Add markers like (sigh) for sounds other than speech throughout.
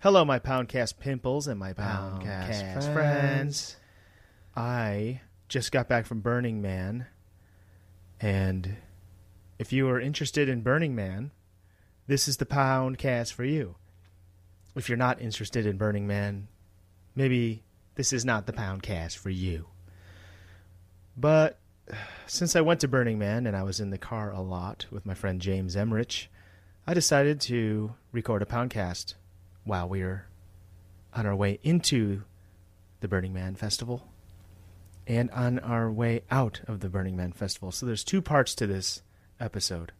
Hello, my Poundcast pimples and my Poundcast, Poundcast friends. friends. I just got back from Burning Man, and if you are interested in Burning Man, this is the Poundcast for you. If you're not interested in Burning Man, maybe this is not the Poundcast for you. But since I went to Burning Man and I was in the car a lot with my friend James Emrich, I decided to record a Poundcast while we were on our way into the Burning Man Festival and on our way out of the Burning Man Festival. So there's two parts to this episode.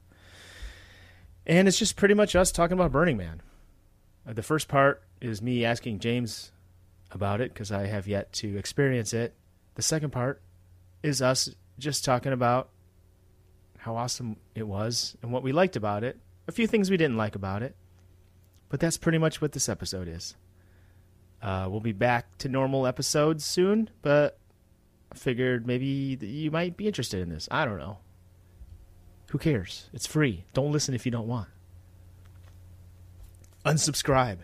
And it's just pretty much us talking about Burning Man. Uh, the first part is me asking James about it because I have yet to experience it. The second part is us just talking about how awesome it was and what we liked about it, a few things we didn't like about it. But that's pretty much what this episode is. Uh, we'll be back to normal episodes soon, but I figured maybe you might be interested in this. I don't know. Who cares? It's free. Don't listen if you don't want. Unsubscribe.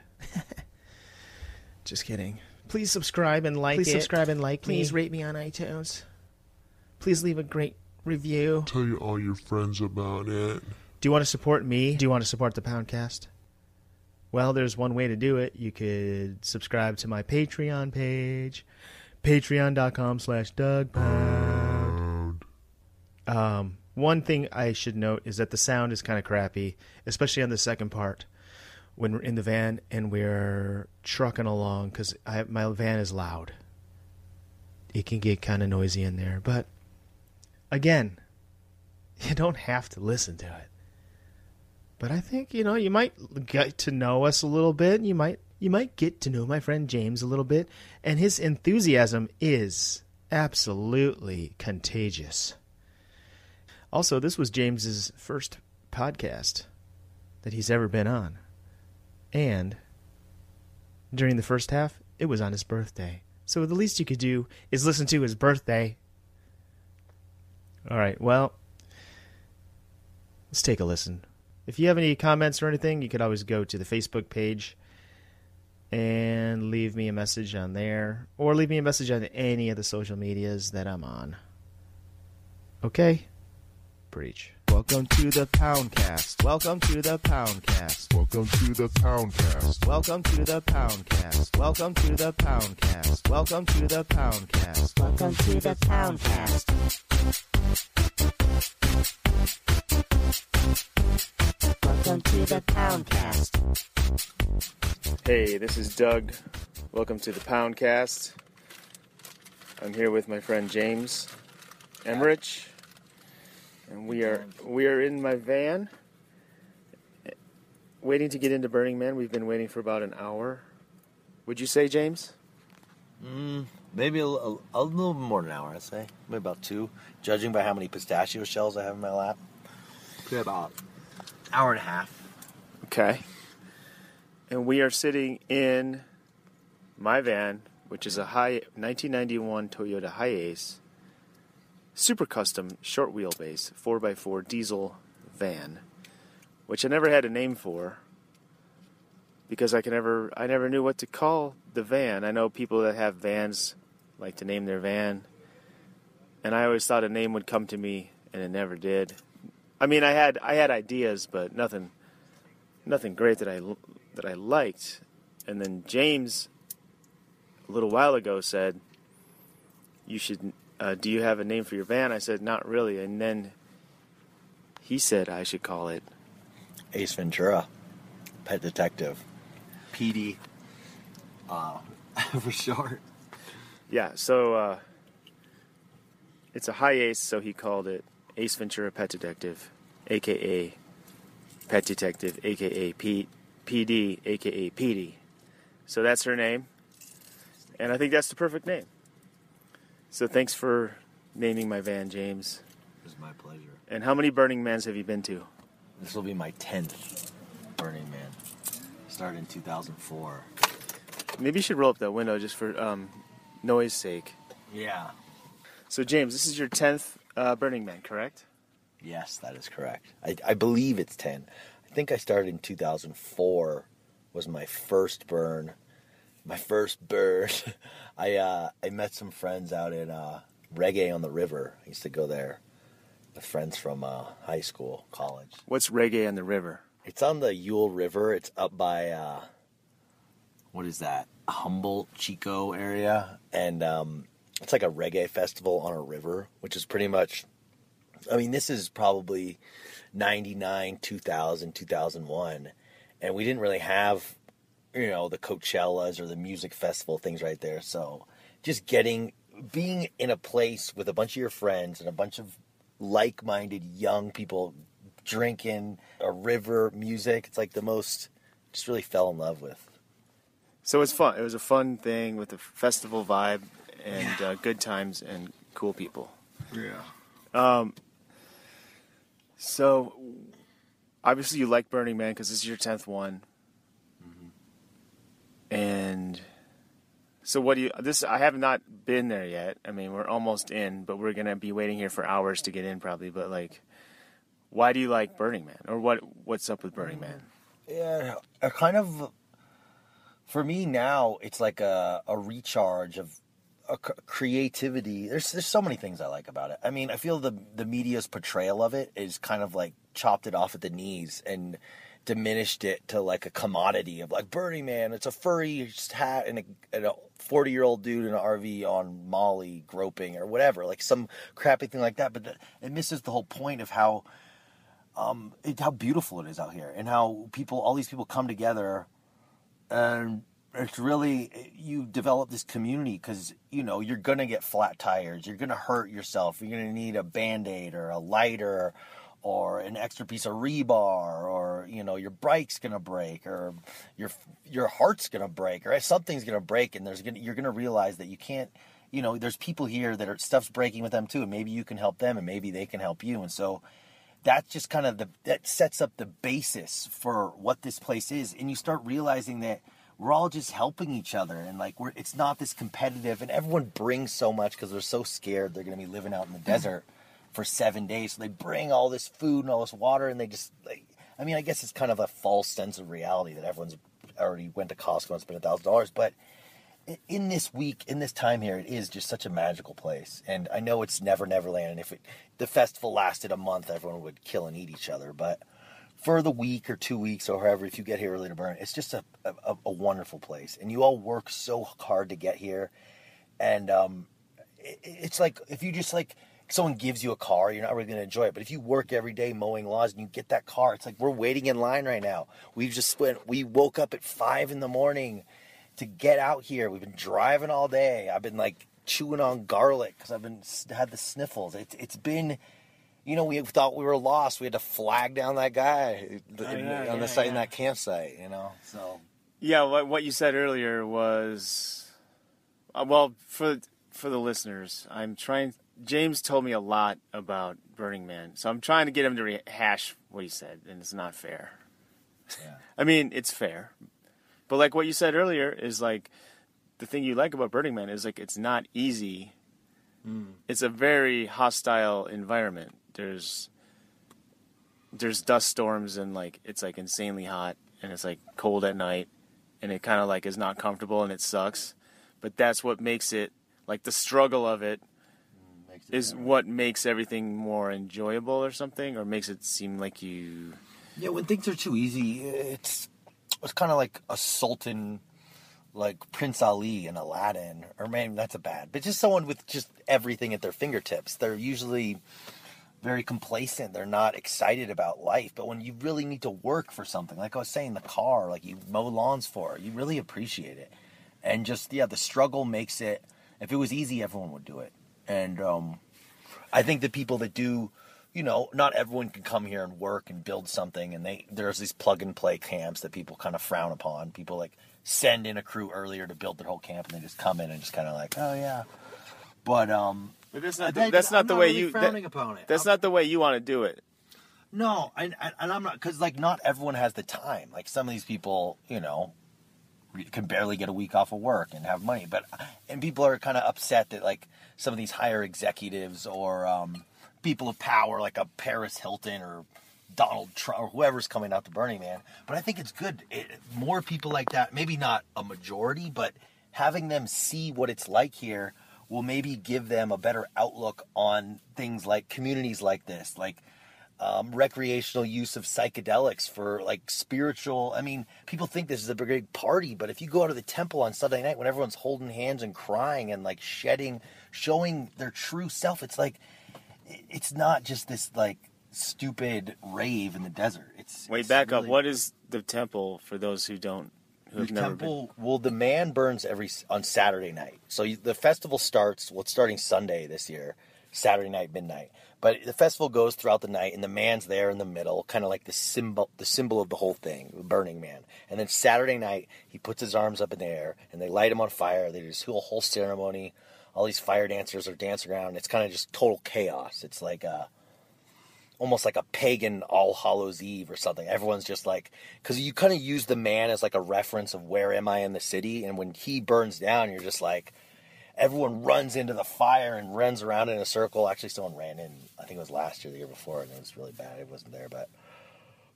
(laughs) Just kidding. Please subscribe and like Please it. subscribe and like Please me. rate me on iTunes. Please leave a great review. Tell you all your friends about it. Do you want to support me? Do you want to support the Poundcast? Well, there's one way to do it. You could subscribe to my Patreon page, patreon.com slash Doug Pound. Um, one thing I should note is that the sound is kind of crappy, especially on the second part when we're in the van and we're trucking along because my van is loud. It can get kind of noisy in there, but again, (laughs) you don't have to listen to it. But I think you know you might get to know us a little bit. You might you might get to know my friend James a little bit, and his enthusiasm is absolutely contagious. Also, this was James's first podcast that he's ever been on, and during the first half, it was on his birthday. So the least you could do is listen to his birthday. All right, well, let's take a listen. If you have any comments or anything, you could always go to the Facebook page and leave me a message on there, or leave me a message on any of the social medias that I'm on. Okay? Preach. Welcome to the Poundcast. Welcome to the Poundcast. Welcome to the Poundcast. Welcome to the Poundcast. Welcome to the Poundcast. Welcome to the Poundcast. Welcome to the Poundcast. The Poundcast. Hey, this is Doug. Welcome to the Poundcast. I'm here with my friend James Emrich, and we are we are in my van, waiting to get into Burning Man. We've been waiting for about an hour. Would you say, James? Mm, maybe a, a, a little more than an hour, I'd say. Maybe about two, judging by how many pistachio shells I have in my lap. Probably about hour and a half. Okay. And we are sitting in my van, which is a high 1991 Toyota Hiace super custom short wheelbase 4x4 diesel van, which I never had a name for because I can never I never knew what to call the van. I know people that have vans like to name their van, and I always thought a name would come to me, and it never did. I mean, I had I had ideas, but nothing nothing great that I that I liked. And then James, a little while ago, said, "You should. Uh, do you have a name for your van?" I said, "Not really." And then he said I should call it. Ace Ventura, Pet Detective, PD, uh, (laughs) for short. Yeah, so uh, it's a Hiace, so he called it Ace Ventura Pet Detective, aka Pet Detective, aka P- PD, aka PD. So that's her name, and I think that's the perfect name. So thanks for naming my van, James. It was my pleasure. And how many Burning Mans have you been to? This will be my 10th Burning Man. Started in 2004. Maybe you should roll up that window just for um, noise sake. Yeah. So James, this is your tenth uh, Burning Man, correct? Yes, that is correct. I, I believe it's 10. I think I started in 2004 was my first burn. My first burn. (laughs) I uh, I met some friends out in uh, Reggae on the River. I used to go there with friends from uh, high school, college. What's reggae on the river? It's on the Eel River. It's up by uh, what is that? Humboldt, Chico area, and um, it's like a reggae festival on a river, which is pretty much. I mean, this is probably 99, 2000, 2001, and we didn't really have, you know, the Coachellas or the music festival things right there. So, just getting being in a place with a bunch of your friends and a bunch of like-minded young people drinking a river music it's like the most just really fell in love with So it was fun. It was a fun thing with a festival vibe and uh, good times and cool people. yeah So obviously you like Burning Man because this is your tenth one, mm-hmm. and so what do you? This I have not been there yet. I mean, we're almost in, but we're gonna be waiting here for hours to get in probably. But like, why do you like Burning Man, or what? What's up with Burning mm. Man? yeah a kind of for me now it's like a, a recharge of a creativity. There's there's so many things i like about it. I mean i feel the the media's portrayal of it is kind of like chopped it off at the knees and diminished it to like a commodity of like burning man. It's a furry hat and a, and a 40 year old dude in an rv on molly groping or whatever like some crappy thing like that. But th- it misses the whole point of how um, it, how beautiful it is out here and how people all these people come together and it's really you develop this community because you know you're gonna get flat tires you're gonna hurt yourself you're gonna need a band-aid or a lighter or an extra piece of rebar or you know your bike's gonna break or your your heart's gonna break or something's gonna break and there's gonna you're gonna realize that you can't you know there's people here that are stuff's breaking with them too and maybe you can help them and maybe they can help you and so that's just kind of the that sets up the basis for what this place is and you start realizing that we're all just helping each other and like we're it's not this competitive and everyone brings so much because they're so scared they're going to be living out in the mm-hmm. desert for seven days so they bring all this food and all this water and they just like i mean i guess it's kind of a false sense of reality that everyone's already went to costco and spent a thousand dollars but in this week, in this time here, it is just such a magical place. And I know it's never Neverland. And if it, the festival lasted a month, everyone would kill and eat each other. But for the week or two weeks or however, if you get here early to burn, it's just a, a, a wonderful place. And you all work so hard to get here. And um, it, it's like if you just like someone gives you a car, you're not really going to enjoy it. But if you work every day mowing lawns and you get that car, it's like we're waiting in line right now. We've just went. We woke up at five in the morning to get out here. We've been driving all day. I've been like chewing on garlic because I've been had the sniffles. It's it's been. You know, we thought we were lost. We had to flag down that guy in- yeah, on yeah, the site in that campsite. You know, so Yeah, what what you said earlier was, uh, well, for for the listeners, I'm trying. James told me a lot about Burning Man, so I'm trying to get him to rehash what he said, and it's not fair. Yeah. (laughs) I mean, it's fair, but like what you said earlier is like the thing you like about Burning Man is like it's not easy. It's a very hostile environment. There's there's dust storms and like it's like insanely hot and it's like cold at night and it kind of like is not comfortable and it sucks. But that's what makes it like the struggle of it makes it is better. what makes everything more enjoyable or something or makes it seem like you Yeah, when things are too easy, it's it's kind of like a sultan, like Prince Ali in Aladdin, or maybe that's a bad, but just someone with just everything at their fingertips. They're usually very complacent. They're not excited about life. But when you really need to work for something, like I was saying, the car, like you mow lawns for, you really appreciate it. And just yeah, the struggle makes it. If it was easy, everyone would do it. And um, I think the people that do, you know, not everyone can come here and work and build something. And they there's these plug and play camps that people kind of frown upon. People like send in a crew earlier to build their whole camp, and they just come in and just kind of like, oh yeah. But um, But that's not think- that's not the way really you that- upon it. that's not the way you want to do it. no, and, and and I'm not because like not everyone has the time. Like some of these people, you know, can barely get a week off of work and have money. But and people are kind of upset that like some of these higher executives or um, people of power, like a Paris Hilton or Donald Trump or whoever's coming out to Burning Man. But I think it's good. It, more people like that, maybe not a majority, but having them see what it's like here will maybe give them a better outlook on things like communities like this, like um, recreational use of psychedelics for like spiritual. I mean, people think this is a big party, but if you go out to the temple on Sunday night when everyone's holding hands and crying and like shedding, showing their true self, it's like it's not just this like stupid rave in the desert. It's Wait, it's back up. What is the temple for those who don't, the who've never been? temple? Well, the man burns every on Saturday night. So you, the festival starts. Well, it's starting Sunday this year, Saturday night midnight. But the festival goes throughout the night, and the man's there in the middle, kind of like the symbol, the symbol of the whole thing, the Burning Man. And then Saturday night, he puts his arms up in the air, and they light him on fire. They do this whole whole ceremony. All these fire dancers are dancing around. It's kind of just total chaos. It's like uh almost like a pagan All Hallows Eve or something. Everyone's just like, because you kind of use the man as like a reference of where am I in the city, and when he burns down, you're just like, everyone runs into the fire and runs around in a circle. Actually, someone ran in. I think it was last year, the year before, and it was really bad. It wasn't there, but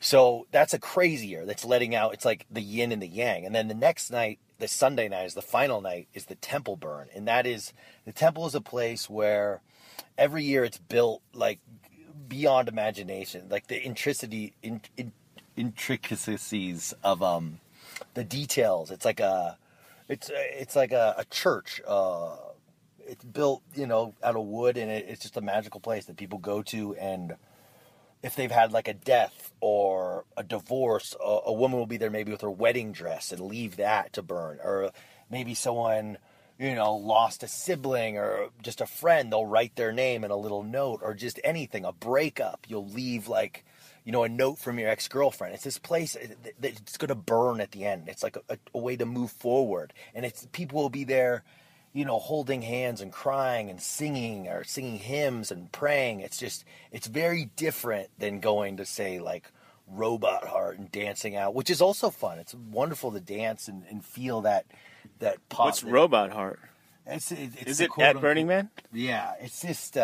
so that's a crazier. That's letting out. It's like the yin and the yang, and then the next night. The Sunday night is the final night, is the temple burn. And that is, the temple is a place where every year it's built like beyond imagination, like the intricity, in, in, intricacies of um, the details. It's like a, it's it's like a, a church. Uh, it's built, you know, out of wood, and it, it's just a magical place that people go to. And if they've had like a death or a divorce, a, a woman will be there maybe with her wedding dress and leave that to burn, or maybe someone you know, lost a sibling or just a friend, they'll write their name in a little note or just anything, a breakup. You'll leave like, you know, a note from your ex girlfriend. It's this place it's going to burn at the end. It's like a, a way to move forward. And it's people will be there, you know, holding hands and crying and singing or singing hymns and praying. It's just, it's very different than going to say like, robot heart and dancing out which is also fun it's wonderful to dance and, and feel that that pop What's that- Robot Heart? it's, it- it's Is it at unquote- Burning Man? Yeah, it's just it,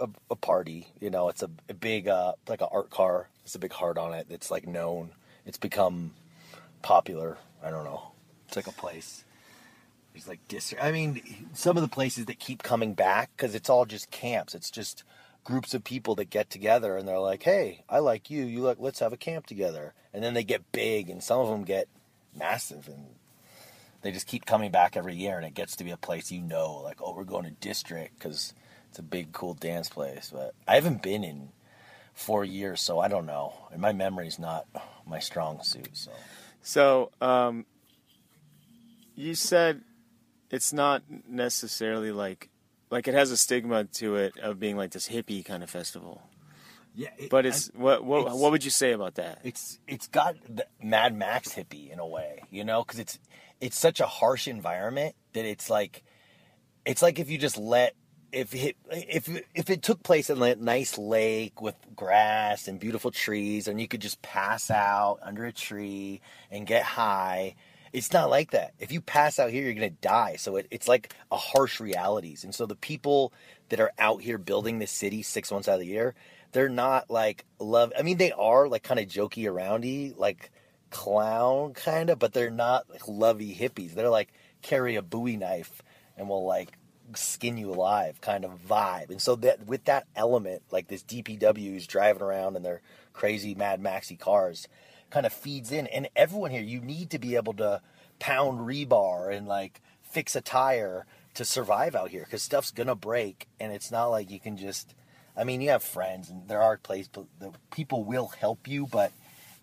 a, a party. You know, it's a, a big uh, like an art car. It's a big heart on it. It's like known. It's become popular. I don't know. It's like a place. There's like. I mean, some of the places that keep coming back because it's all just camps. It's just groups of people that get together and they're like, "Hey, I like you. You like. Let's have a camp together." And then they get big, and some of them get massive, and they just keep coming back every year, and it gets to be a place you know, like, oh, we're going to district because it's a big, cool dance place. But I haven't been in four years, so I don't know, and my memory's not my strong suit. So So, um, you said it's not necessarily like like it has a stigma to it of being like this hippie kind of festival. yeah, But it's what what it's- what would you say about that? it's it's got the Mad Max hippie in a way, you know, because it's it's such a harsh environment that it's like it's like if you just let if it if if it took place in a nice lake with grass and beautiful trees, and you could just pass out under a tree and get high. It's not like that. If you pass out here, you're gonna die. So it, it's like a harsh realities. And so the people that are out here building this city six months out of the year, they're not like love. I mean, they are like kind of jokey aroundy, like clown kind of, but they're not like lovey hippies. They're like carry a Bowie knife and will like skin you alive kind of vibe. And so that with that element, like this DPW's driving around in their crazy Mad Maxi cars, kind of feeds in. And everyone here, you need to be able to pound rebar and like fix a tire to survive out here because stuff's gonna break, and it's not like you can just. I mean, you have friends, and there are places, the people will help you, but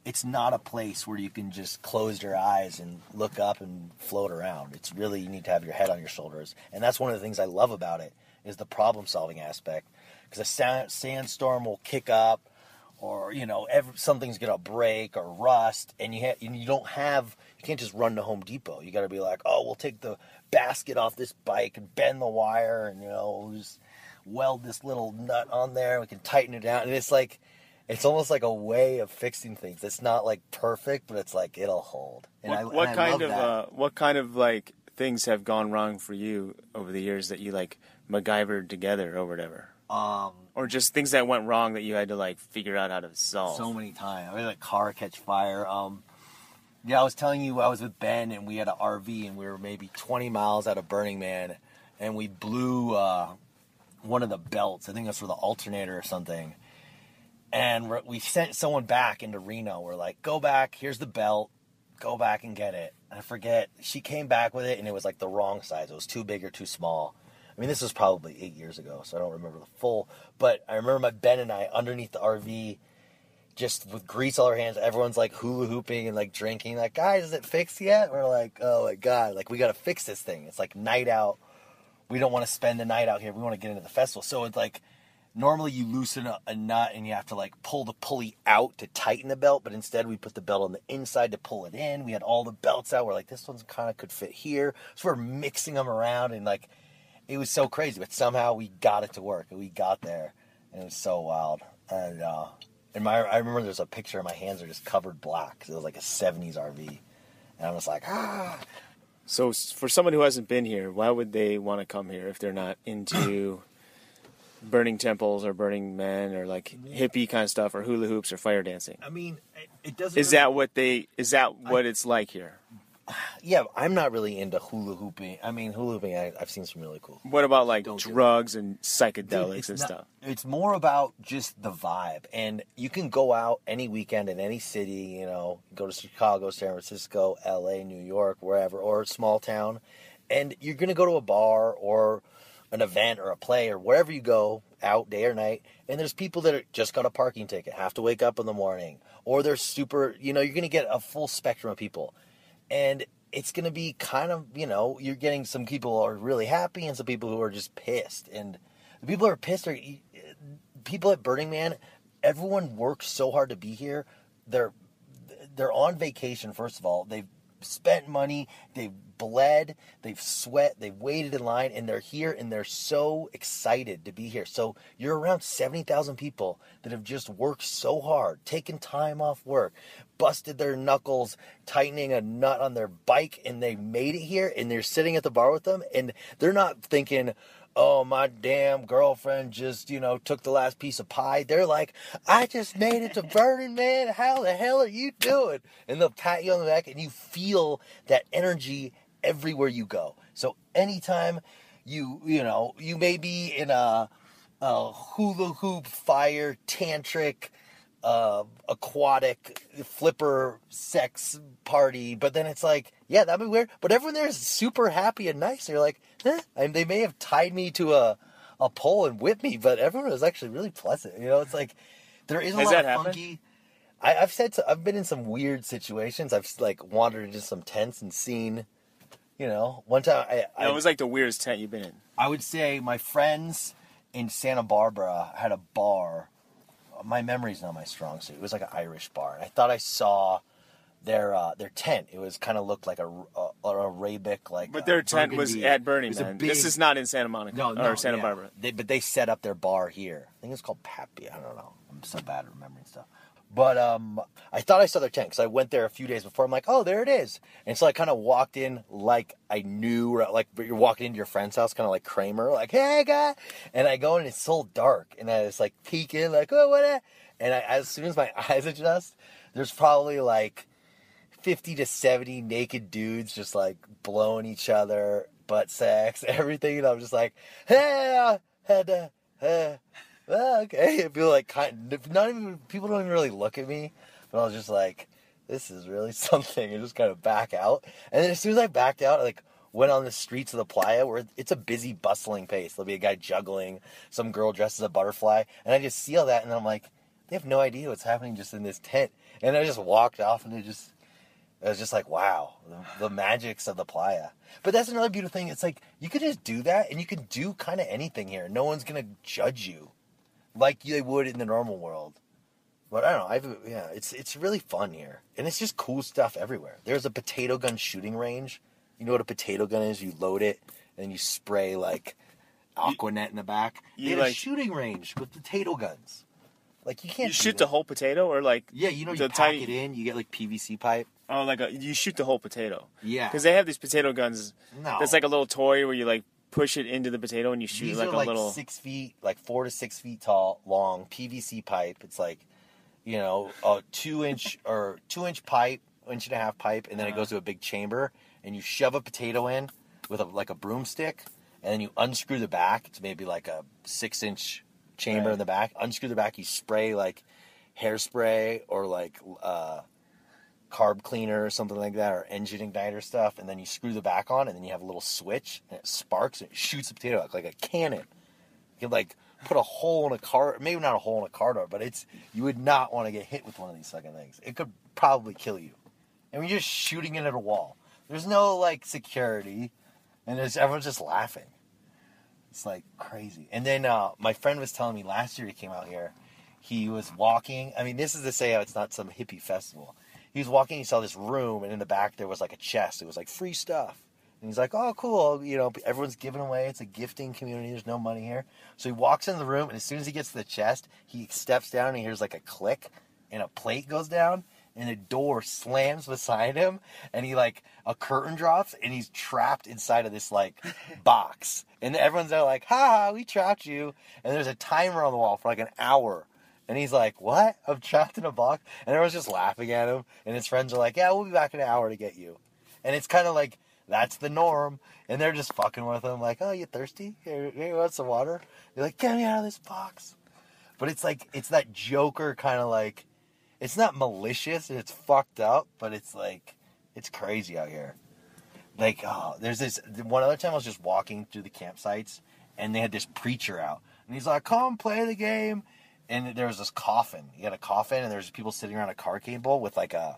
it's not a place where you can just close your eyes and look up and float around. It's really you need to have your head on your shoulders, and that's one of the things I love about it is the problem solving aspect. Because a sa- sandstorm will kick up, or you know, every, something's gonna break or rust, and you ha- and you don't have you can't just run to Home Depot. You got to be like, oh, we'll take the basket off this bike and bend the wire, and you know, just weld this little nut on there. We can tighten it down, and it's like it's almost like a way of fixing things. It's not like perfect, but it's like it'll hold. And what I, what kind of uh, what kind of like things have gone wrong for you over the years that you like MacGyvered together or whatever? um, or just things that went wrong that you had to like figure out how to solve. so many times. I had a car catch fire. Um, yeah, I was telling you I was with Ben and we had an RV and we were maybe 20 miles out of Burning Man and we blew uh, one of the belts. I think that's for the alternator or something. And we sent someone back into Reno. We're like, go back. Here's the belt. Go back and get it. And I forget. She came back with it and it was like the wrong size. It was too big or too small. I mean, this was probably eight years ago, so I don't remember the full. But I remember my Ben and I underneath the RV, just with grease all our hands. Everyone's like hula hooping and like drinking. Like, guys, is it fixed yet? We're like, oh my god, like we got to fix this thing. It's like night out. We don't want to spend the night out here. We want to get into the festival. So it's like normally you loosen a, a nut and you have to like pull the pulley out to tighten the belt, but instead we put the belt on the inside to pull it in. We had all the belts out. We're like, this one's kind of could fit here. So we're mixing them around and like it was so crazy, but somehow we got it to work and we got there and it was so wild. And uh and my I remember there's a picture of my hands are just covered black 'cause it was like a 70s RV. And I was like, ah, So for someone who hasn't been here, why would they want to come here if they're not into (clears throat) burning temples or burning men or like hippie kind of stuff or hula hoops or fire dancing? I mean, it, it doesn't Is really- that what they? Is that what it's like here? (sighs) Yeah, I'm not really into hula hooping. I mean, hula hooping, I, I've seen some really cool. What about like Don't drugs and psychedelics it's and not- stuff? It's more about just the vibe, and you can go out any weekend in any city. You know, go to Chicago, San Francisco, L.A., New York, wherever, or a small town, and you're gonna go to a bar or an event or a play or wherever you go out day or night and there's people that are, just got a parking ticket have to wake up in the morning or they're super you know you're going to get a full spectrum of people. And it's going to be kind of you know you're getting some people who are really happy and some people who are just pissed. And the people who are pissed are people at burning man everyone works so hard to be here. They're they're on vacation first of all. They've spent money they've bled they've sweat they've waited in line and they're here and they're so excited to be here. So you're around 70,000 people that have just worked so hard taken time off work busted their knuckles tightening a nut on their bike and they made it here and they're sitting at the bar with them and they're not thinking oh my damn girlfriend just you know took the last piece of pie they're like i just made it to burning man how the hell are you doing and they'll pat you on the back and you feel that energy everywhere you go so anytime you you know you may be in a, a hula hoop fire tantric uh, aquatic flipper sex party, but then it's like, yeah, that'd be weird. But everyone there is super happy and nice. They're like. (laughs) and they may have tied me to a a pole and whipped me, but everyone was actually really pleasant. You know, it's like there is a Has lot of happened? funky. I, I've said so, I've been in some weird situations. I've like wandered into some tents and seen, you know, one time I, I That was like the weirdest tent you've been in. I would say my friends in Santa Barbara had a bar. My memory's not my strong suit. It was like an Irish bar, and I thought I saw their uh, their tent. It was kind of looked like a, a, an Arabic like. But uh, their tent was burgundy. at Burning Man. this is not in Santa Monica no, or no, Santa yeah. Barbara. They, but they set up their bar here. I think it's called Pappy. I don't know. I'm so bad at remembering stuff. But um, I thought I saw their tent because I went there a few days before. I'm like, oh, there it is. And so I kind of walked in like I knew, or like you're walking into your friend's house, kind of like Kramer, like, hey, guy. And I go in, and it's so dark. And I was like peeking, like, oh, what? a-" And I, as soon as my (laughs) eyes adjust, there's probably like 50 to 70 naked dudes just like blowing each other, butt sex, (laughs) everything. And I'm just like, hey, uh, had to, uh, okay. (laughs) I feel like kind not even, people don't even really look at me, but I was just like, this is really (laughs) something. And just kind of back out. And then as soon as I backed out, I like went on the streets of the playa where it's a busy, bustling pace. There'll be a guy juggling, some girl dressed as a butterfly. And I just see all that and I'm like, they have no idea what's happening just in this tent. And I just walked off and it just, it was just like, wow, the, the magics of the playa. But that's another beautiful thing. It's like you could just do that and you can do kind of anything here. No one's going to judge you like they would in the normal world. But I don't know. I've yeah, it's it's really fun here, and it's just cool stuff everywhere. There's a potato gun shooting range. You know what a potato gun is? You load it and you spray like Aqua Net in the back. you They had a shooting range with potato guns. Like you can't You shoot the whole potato, or like Yeah, you know you pack tiny- it in. You get like PVC pipe. Oh, like a, you shoot the whole potato. Yeah. Because they have these potato guns. No. That's like a little toy where you like push it into the potato and you shoot These like are a like little. six feet, like four to six feet tall, long PVC pipe. It's like, you know, a two inch or two inch pipe, inch and a half pipe, and then it Uh-huh. goes to a big chamber, and you shove a potato in with a like a broomstick, and then you unscrew the back. It's maybe like a six inch chamber Right. in the back. Unscrew the back. You spray like hairspray or like uh, carb cleaner or something like that, or engine igniter stuff, and then you screw the back on, and then you have a little switch, and it sparks, and it shoots the potato out like a cannon. You could like put a hole in a car, maybe not a hole in a car door, but it's you would not want to get hit with one of these fucking things. It could probably kill you. And you're just shooting it at a wall. There's no like security, and there's everyone's just laughing. It's like crazy. And then uh, my friend was telling me last year he came out here. He was walking. I mean, this is to say it's not some hippie festival. He was walking. He saw this room, and in the back there was like a chest. It was like free stuff. And he's like, "Oh, cool. You know, everyone's giving away. It's a gifting community. There's no money here." So he walks in the room, and as soon as he gets to the chest, he steps down and he hears like a click, and a plate goes down, and a door slams beside him, and he like a curtain drops, and he's trapped inside of this like (laughs) box, and everyone's there like, "Ha ha, we trapped you!" And there's a timer on the wall for like an hour. And he's like, What? I'm trapped in a box? And everyone's just laughing at him. And his friends are like, Yeah, we'll be back in an hour to get you. And it's kind of like, that's the norm. And they're just fucking with him, like, Oh, you thirsty? Here, here you want some water? They're like, Get me out of this box. But it's like, it's that Joker kind of like, it's not malicious and it's fucked up, but it's like, it's crazy out here. Like, oh, there's this one other time I was just walking through the campsites and they had this preacher out. And he's like, Come play the game and there was this coffin. You had a coffin, and there's people sitting around a card bowl with like a,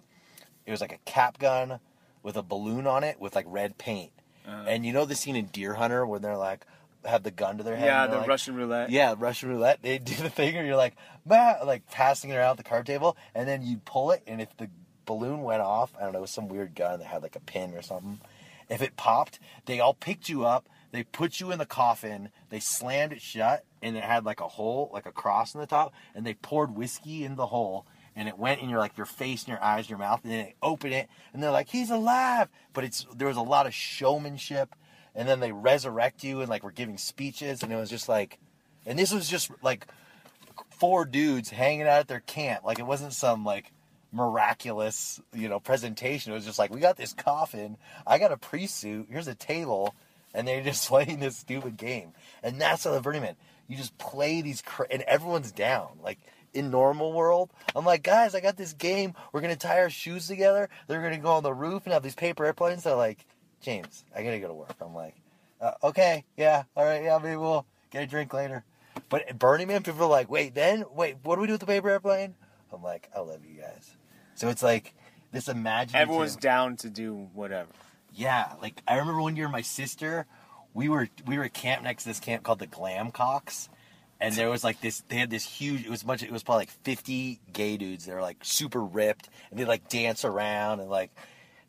it was like a cap gun with a balloon on it with like red paint. Uh-huh. And you know the scene in Deer Hunter when they're like have the gun to their head. yeah, the like- Russian roulette. Yeah, Russian roulette. They do the thing, and you're like, bah, like passing it around the card table, and then you pull it, and if the balloon went off, I don't know, it was some weird gun that had like a pin or something. If it popped, they all picked you up, they put you in the coffin, they slammed it shut, and it had like a hole, like a cross in the top, and they poured whiskey in the hole, and it went in your like your face and your eyes and your mouth, and then they open it, and they're like, he's alive. But it's there was a lot of showmanship, and then they resurrect you and like we're giving speeches, and it was just like, and this was just like four dudes hanging out at their camp. Like it wasn't some like miraculous, you know, presentation. It was just like we got this coffin, I got a priest suit, here's a table, and they're (laughs) just playing this stupid game. And that's how the Man. You just play these, cra- and everyone's down. Like in normal world, I'm like, guys, I got this game. We're gonna tie our shoes together. They're gonna go on the roof and have these paper airplanes. They're like, James, I gotta go to work. I'm like, uh, okay, yeah, all right, yeah, maybe we'll get a drink later. But at Burning Man, people are like, wait, then wait, what do we do with the paper airplane? I'm like, I love you guys. So it's like this imaginative. Everyone's down to do whatever. Yeah, like I remember one year my sister, we were we were camp next to this camp called the Glam Cocks, and there was like this. They had this huge. It was much. It was probably like fifty gay dudes. They were like super ripped, and they like dance around and like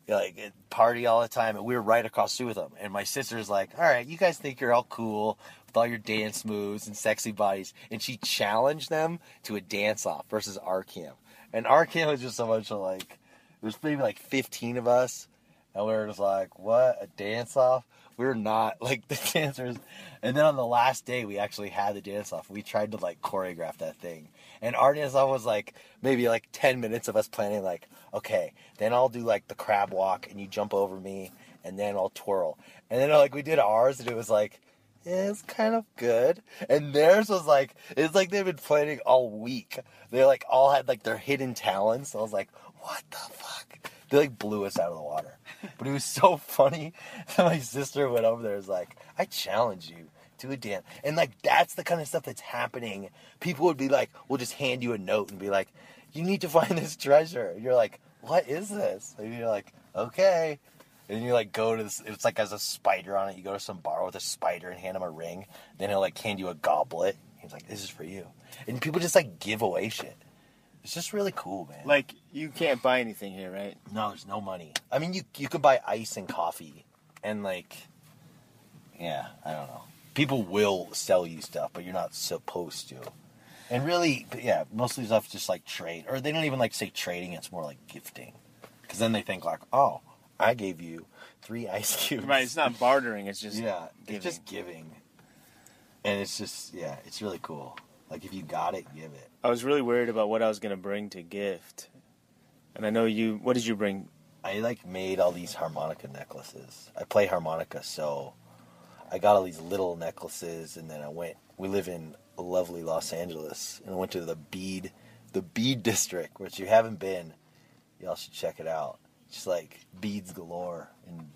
like party all the time. And we were right across the street with them. And my sister's like, "All right, you guys think you're all cool with all your dance moves and sexy bodies," and she challenged them to a dance off versus our camp. And our camp was just so much like. There was maybe like 15 of us, and we were just like, what? A dance off? We were not (laughs) like the dancers. And then on the last day, we actually had the dance off. We tried to like choreograph that thing. And our dance off was like maybe like 10 minutes of us planning, like, okay, then I'll do like the crab walk, and you jump over me, and then I'll twirl. And then like we did ours, and it was like, yeah, it's kind of good. And theirs was like, it's like they've been planning all week. They like all had like their hidden talents. I was like, what the fuck? They like blew us out of the water. But it was so (laughs) funny that my sister went over there and was like, I challenge you to a dance. And like that's the kind of stuff that's happening. People would be like, we'll just hand you a note and be like, you need to (laughs) find this treasure. And you're like, what is this? And you're like, okay. And you like go to this, it's like has a spider on it. You go to some bar with a spider and hand him a ring. Then he'll like hand you a goblet. He's like, this is for you. And people just like give away shit. It's just really cool, man. Like you can't buy anything here, right? No, there's no money. I mean, you you could buy ice and coffee, and like, yeah, I don't know. People will sell you stuff, but you're not supposed to. And really, yeah, most of these stuff just like trade, or they don't even like say trading. It's more like gifting, because then they think like, oh, I gave you three (laughs) ice cubes. Right, it's not bartering. It's just yeah, giving. it's just giving, and it's just yeah, it's really cool. Like if you got it, give it. I was really worried about what I was gonna bring to gift, and I know you. What did you bring? I like made all these harmonica necklaces. I play harmonica, so I got all these little necklaces, and then I went. We live in lovely Los Angeles, and I went to the bead, the bead district, which you haven't been. Y'all should check it out. Just like beads galore and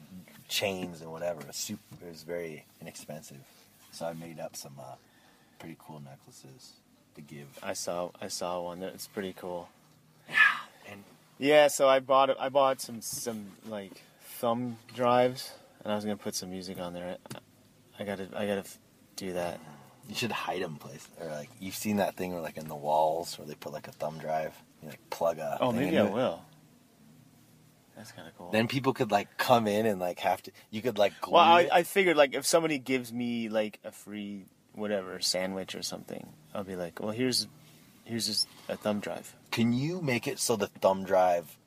chains and whatever. It was, super, it was very inexpensive, so I made up some uh, pretty cool necklaces to give. I saw. I saw one. That's pretty cool. And Yeah, so I bought. I bought some some like thumb drives, and I was gonna put some music on there. I, I gotta. I gotta f- do that. You should hide them, place or like you've seen that thing where like in the walls where they put like a thumb drive, you like plug a. Oh, maybe I it. will. That's kind of cool. Then people could like come in and like have to. You could like glue well, I. I figured like if somebody gives me like a free whatever sandwich or something, I'll be like, well, here's here's just a thumb drive. Can you make it so the thumb drive?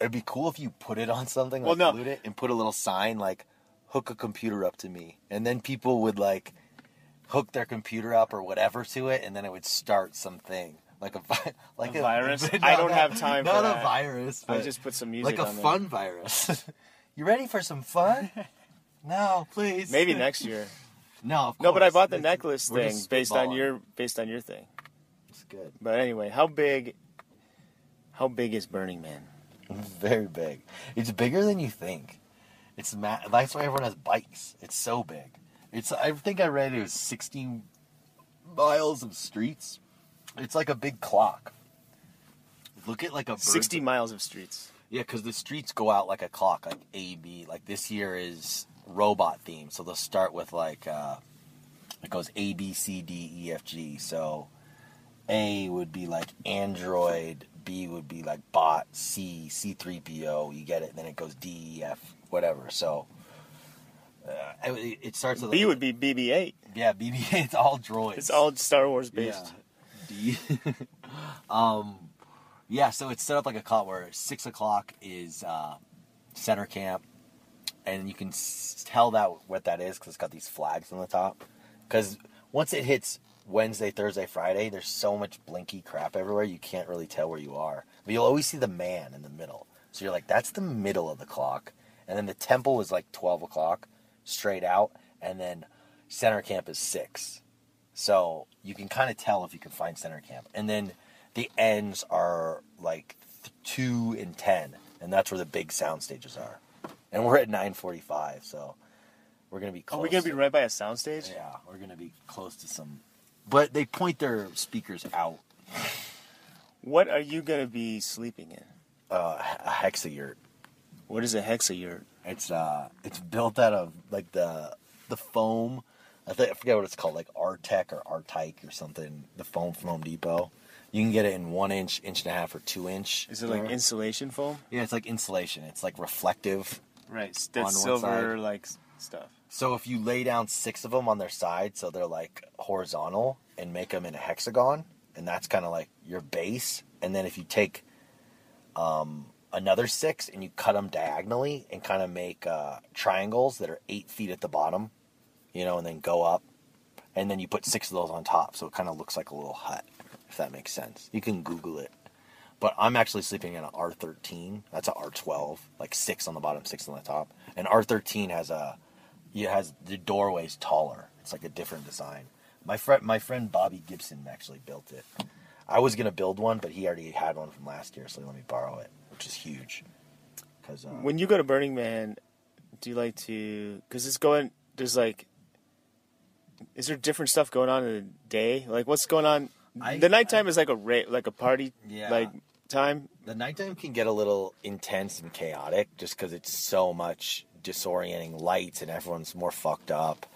It'd be cool if you put it on something, like Well, no. it, and put a little sign like "hook a computer up to me," and then people would like hook their computer up or whatever to it, and then it would start something like a vi- (laughs) like A virus? (laughs) I don't have time for Not that. a virus. I just put some music like a there. fun virus. (laughs) you ready for some fun? no, please. Maybe next year. No, of No, but I bought the necklace thing based on your based on your thing. It's good. But anyway, how big? How big is Burning Man? (laughs) Very big. It's bigger than you think. It's ma- that's why everyone has bikes. It's so big. It's I think I read it was 16 miles of streets. It's like a big clock. Look at like a bird's- Sixty miles of streets. Yeah, because the streets go out like a clock, like A B. Like this year is robot theme, so they'll start with like uh, it goes A B C D E F G. So A would be like Android, B would be like bot, C C three P O. You get it? Then it goes D E F whatever. So uh, it, it starts with B would be BB-8. yeah B B. It's all droids. It's all Star Wars based. Yeah. D. (laughs) um, yeah, so it's set up like a clock where six o'clock is uh, center camp, and you can s- tell that what that is because it's got these flags on the top. Because once it hits Wednesday, Thursday, Friday, there's so much blinky crap everywhere you can't really tell where you are. But you'll always see the man in the middle, so you're like, that's the middle of the clock. And then the temple is like twelve o'clock, straight out, and then center camp is six. So you can kind of tell if you can find center camp. And then the ends are like two and ten, and that's where the big sound stages are. And we're at nine forty-five, so we're gonna be. Close Are we gonna be right by a sound stage? Yeah, we're gonna be close to some. But they point their speakers out. What are you gonna be sleeping in? Uh, a hexayurt. What is a hexayurt? It's uh, it's built out of like the the foam. I think I forget what it's called, like Artec or Artike or something. The foam from Home Depot. You can get it in one inch, inch and a half, or two inch. Is it like insulation foam? Yeah, it's like insulation. It's like reflective. Right, On one silver like stuff. So if you lay down six of them on their side, so they're like horizontal, and make them in a hexagon, and that's kind of like your base. And then if you take um, another six and you cut them diagonally and kind of make uh, triangles that are eight feet at the bottom, you know, and then go up, and then you put six of those on top, so it kind of looks like a little hut, if that makes sense. You can Google it. But I'm actually sleeping in an R13. That's a R12, like six on the bottom, six on the top. And R13 has a it has the doorways taller. It's like a different design. My friend, my friend Bobby Gibson actually built it. I was gonna build one, but he already had one from last year, so he let me borrow it, which is huge. Because uh, When you go to Burning Man, do you like to? Because it's going. There's like. Is there different stuff going on in the day? Like what's going on? I- the nighttime is like a ra- like a party Yeah. like time. the nighttime can get a little intense and chaotic, just because it's so much disorienting lights and everyone's more fucked up,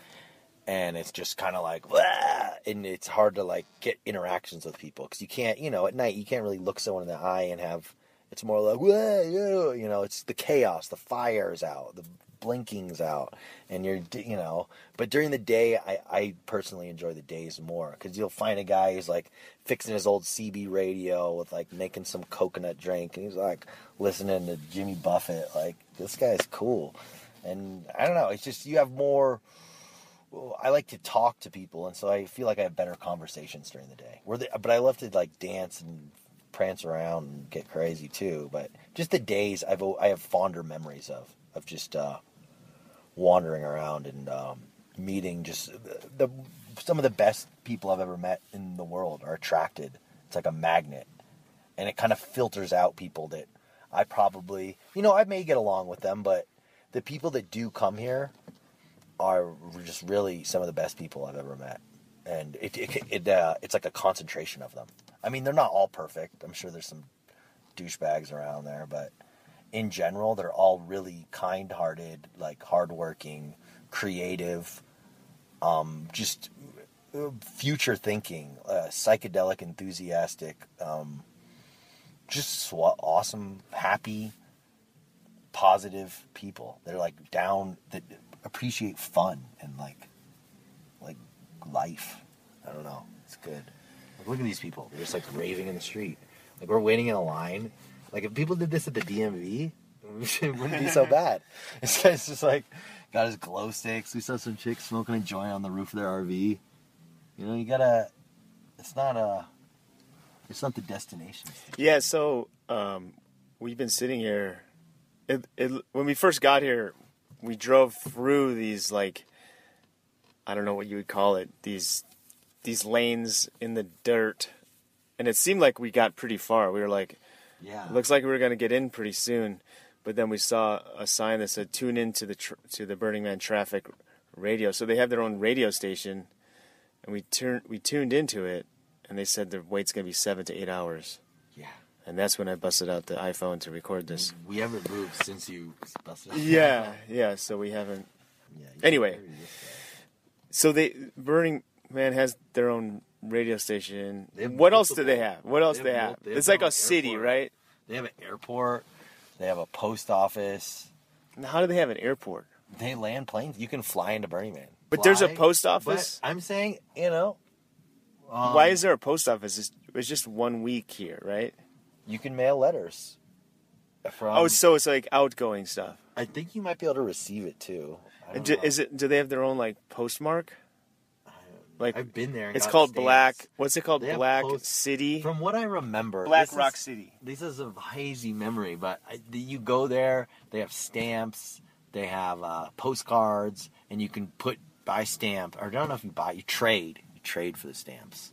and it's just kind of like, "Wah!" and it's hard to like get interactions with people because you can't, you know, at night you can't really look someone in the eye and have. It's more like, "Wah, you know, it's the chaos, the fire's out, the blinking's out, and you're, you know. But during the day, I, I personally enjoy the days more because you'll find a guy who's like fixing his old CB radio with like making some coconut drink, and he's like listening to Jimmy Buffett, like this guy is cool, and I don't know. It's just you have more. I like to talk to people, and so I feel like I have better conversations during the day. Where but I love to like dance and prance around and get crazy too. But just the days I've I have fonder memories of of just uh, wandering around and um, meeting just the some of the best people I've ever met in the world are attracted. It's like a magnet, and it kind of filters out people that I probably you know I may get along with them, but the people that do come here are just really some of the best people I've ever met, and it it, it uh, it's like a concentration of them. I mean, they're not all perfect. I'm sure there's some douchebags around there, but in general, they're all really kind-hearted, like hardworking, creative, um, just uh, future thinking, uh, psychedelic, enthusiastic, um, just swa- awesome, happy, positive people. They're like down that appreciate fun and like like life. I don't know. It's good. Like, look at these people. They're just like raving in the street. Like we're waiting in a line. Like if people did this at the DMV, (laughs) it wouldn't be so bad. (laughs) This guy's just like got his glow sticks. We saw some chicks smoking a joint on the roof of their RV. You know, you gotta. It's not a. It's not the destination. Yeah, so um, we've been sitting here. It, it, when we first got here, we drove through these like I don't know what you would call it these these lanes in the dirt, and it seemed like we got pretty far. We were like, Yeah. looks like we were gonna get in pretty soon, but then we saw a sign that said "Tune in to the tr- to the Burning Man traffic radio." So they have their own radio station, and we turned we tuned into it, and they said the wait's gonna be seven to eight hours. Yeah. And that's when I busted out the iPhone to record this. We haven't moved since you busted. Yeah, (laughs) yeah. So we haven't. Yeah, Anyway. carry this guy. So they Burning Man has their own radio station. What else do they have? What else they they have have? mul- they have It's like a own city, airport. right? They have an airport. They have a post office. And How do they have an airport? They land planes. You can fly into Burning Man. But there's a post office. I'm saying, you know, um, Why is there a post office? It's, it's just one week here, right? you can mail letters? From, oh, so it's like outgoing stuff. I think you might be able to receive it too. Do, is it? Do they have their own like postmark? Like I've been there. it's called stamps. Black. What's it called? They Black post- City. From what I remember, Black Rock is- City. This is a hazy memory, but I, you go there. They have stamps. They have uh, postcards, and you can put buy stamp. Or I don't know if you buy. You trade. Trade for the stamps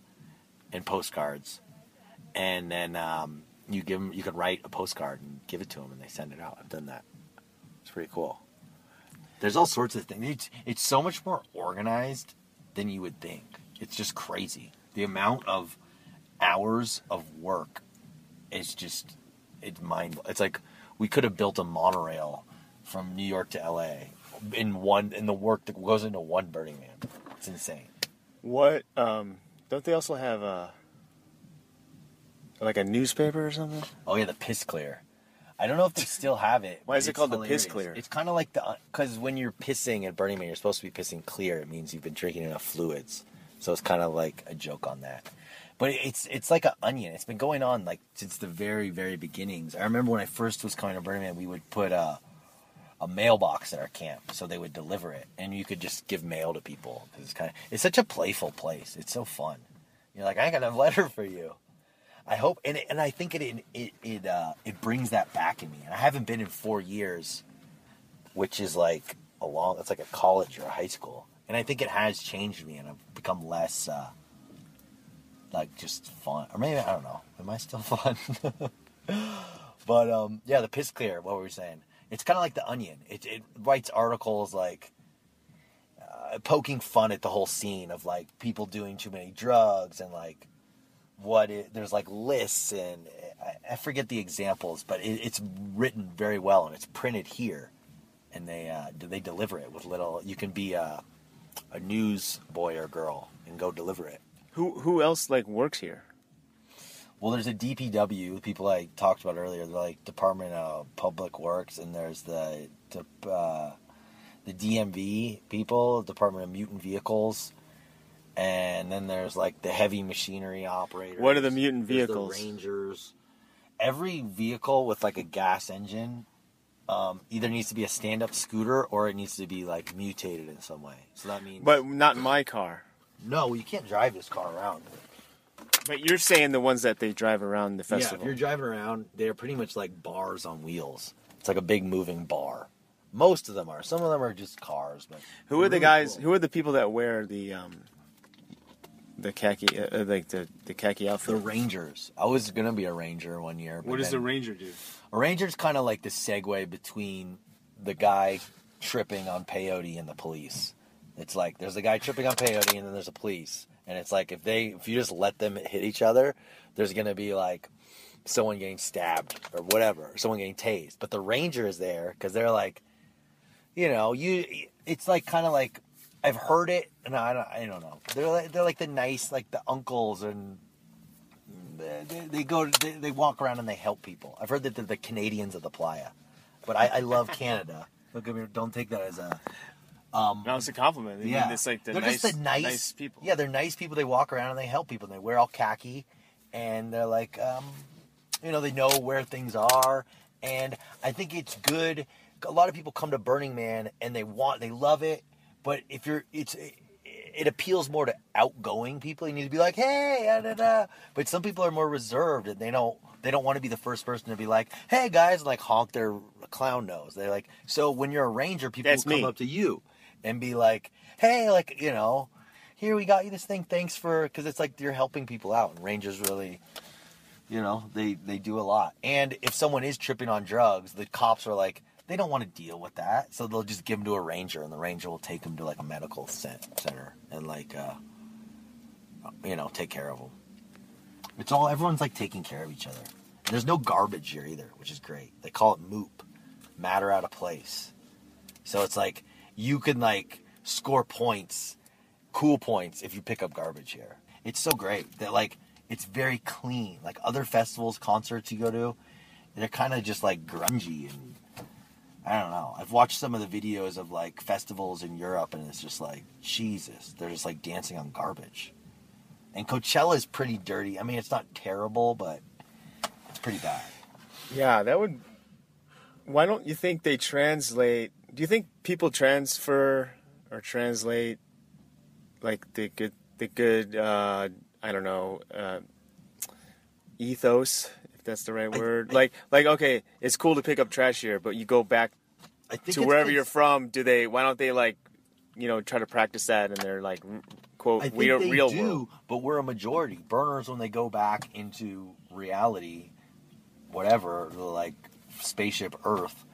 and postcards, and then um, you give them. You can write a postcard and give it to them, and they send it out. I've done that. It's pretty cool. There's all sorts of things. It's, it's so much more organized than you would think. It's just crazy. The amount of hours of work is just it's mind. It's like we could have built a monorail from New York to L.A. in one in the work that goes into one Burning Man. It's insane. What? Um, don't they also have a like a newspaper or something? Oh yeah, the piss clear. I don't know if they (laughs) still have it. Why is it called the piss clear? It's kind of like the uh, because when you're pissing at Burning Man, you're supposed to be pissing clear. It means you've been drinking enough fluids. So it's kind of like a joke on that. But it's it's like an onion. It's been going on like since the very very beginnings. I remember when I first was coming to Burning Man, we would put a a mailbox at our camp, so they would deliver it, and you could just give mail to people. 'Cause it's kind of it's such a playful place. It's so fun. You're like, I got a letter for you. I hope, and it, and I think it it it uh, it brings that back in me. And I haven't been in four years, which is like a long. It's like a college or a high school, and I think it has changed me, and I've become less uh, like just fun. Or maybe I don't know. Am I still (laughs) fun? but um, yeah, the piss clear. What were we saying? It's kind of like the Onion. It it writes articles like uh, poking fun at the whole scene of like people doing too many drugs and like what it, there's like lists and I, I forget the examples, but it, it's written very well and it's printed here, and they uh, they deliver it with little. You can be a a news boy or girl and go deliver it. Who who else like works here? Well, there's a DPW, people I talked about earlier, they're like Department of Public Works, and there's the the, uh, the DMV people, Department of Mutant Vehicles, and then there's like the heavy machinery operators. What are the mutant vehicles? The Rangers. Every vehicle with like a gas engine um, either needs to be a stand-up scooter or it needs to be like mutated in some way. So that means But not in my car. no, you can't drive this car around. But you're saying the ones that they drive around the Yeah, festival. if you're driving around, they're pretty much like bars on wheels. It's like a big moving bar. Most of them are. Some of them are just cars, but who are the guys? cool. Who are the people that wear the um, the khaki, uh, uh, like the the khaki outfit? The? Rangers. I was gonna be a ranger one year. What does the then- ranger do? A ranger's kind of like the segue between the guy tripping on peyote and the police. It's like there's a guy tripping on peyote and then there's a police, and it's like if they if you just let them hit each other, there's gonna be like someone getting stabbed or whatever, someone getting tased. But the ranger is there because they're like, you know, you. It's like kind of like I've heard it, and I don't, I don't know. They're like, they're like the nice, like the uncles and they, they go they, they walk around and they help people i've heard that they're the canadians of the playa but i, I love canada don't, me, don't take that as a um, No, it's a compliment. I mean, yeah it's like the they're nice, just the nice, nice people. yeah they're nice people they walk around and they help people and they wear all khaki and they're like um, you know they know where things are and i think it's good a lot of people come to burning man and they want they love it but if you're it's it appeals more to outgoing people. You need to be like, hey, da, da, da. but some people are more reserved and they don't they don't want to be the first person to be like, hey guys, and like honk their clown nose. They're like, so when you're a ranger, people That's will come me. up to you and be like, hey, like you know, here we got you this thing. Thanks for because it's like you're helping people out, and rangers really. You know, they they do a lot. And if someone is tripping on drugs, the cops are like, they don't want to deal with that, so they'll just give them to a ranger, and the ranger will take them to like a medical cent- center and like, uh, you know, take care of them. It's all everyone's like taking care of each other. And there's no garbage here either, which is great. They call it moop, matter out of place. So it's like you can like score points, cool points if you pick up garbage here. It's so great that like it's very clean. Like other festivals, concerts you go to, they're kind of just like grungy and I don't know. I've watched some of the videos of like festivals in Europe and it's just like Jesus, they're just like dancing on garbage. And Coachella is pretty dirty. I mean, it's not terrible, but it's pretty bad. Yeah, that would. Why don't you think they translate? Do you think people transfer or translate like the good, the good? Uh, I don't know, uh, ethos, if that's the right word. I- like, like okay, it's cool to pick up trash here, but you go back I think to wherever you're from. Do they? Why don't they like, you know, try to practice that? And they're like, quote, I real, real do, world. but we're a majority. Burners, when they go back into reality, whatever, like spaceship Earth,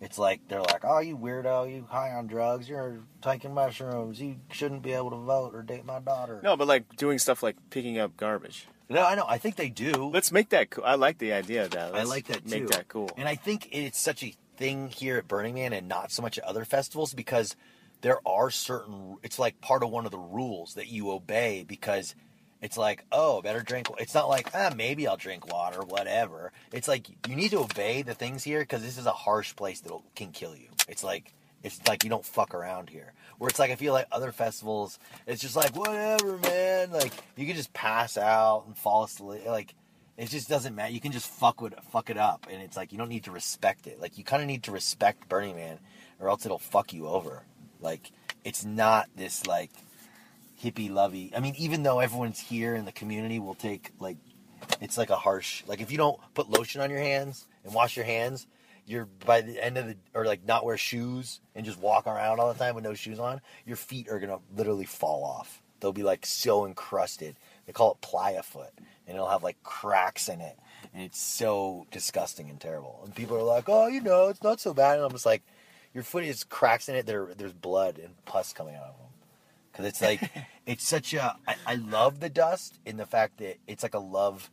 it's like they're like, "Oh, you weirdo! You high on drugs? You're taking mushrooms. You shouldn't be able to vote or date my daughter." No, but like doing stuff like picking up garbage. no, I know. I think they do. Let's make that. cool. I like the idea of that. I Let's like that too. Make that cool. And I think it's such a thing here at Burning Man and not so much at other festivals because there are certain it's like part of one of the rules that you obey because it's like, oh, better drink. It's not like, ah, maybe I'll drink water, whatever. It's like you need to obey the things here because this is a harsh place that can kill you. It's like it's like you don't fuck around here. Where it's like I feel like other festivals, it's just like whatever, man. Like you can just pass out and fall asleep. Like it just doesn't matter. You can just fuck with fuck it up, and it's like you don't need to respect it. Like you kind of need to respect Burning Man, or else it'll fuck you over. Like it's not this like hippie lovey. I mean, even though everyone's here in the community will take like it's like a harsh like if you don't put lotion on your hands and wash your hands, you're by the end of the or like not wear shoes and just walk around all the time with no shoes on, your feet are gonna literally fall off. They'll be like so encrusted. They call it playa foot, and it'll have like cracks in it, and it's so disgusting and terrible. And people are like, "Oh, you know, it's not so bad." And I'm just like, "Your foot is cracks in it. There, there's blood and pus coming out of them." Because it's like, (laughs) it's such a. I, I love the dust in the fact that it's like a love,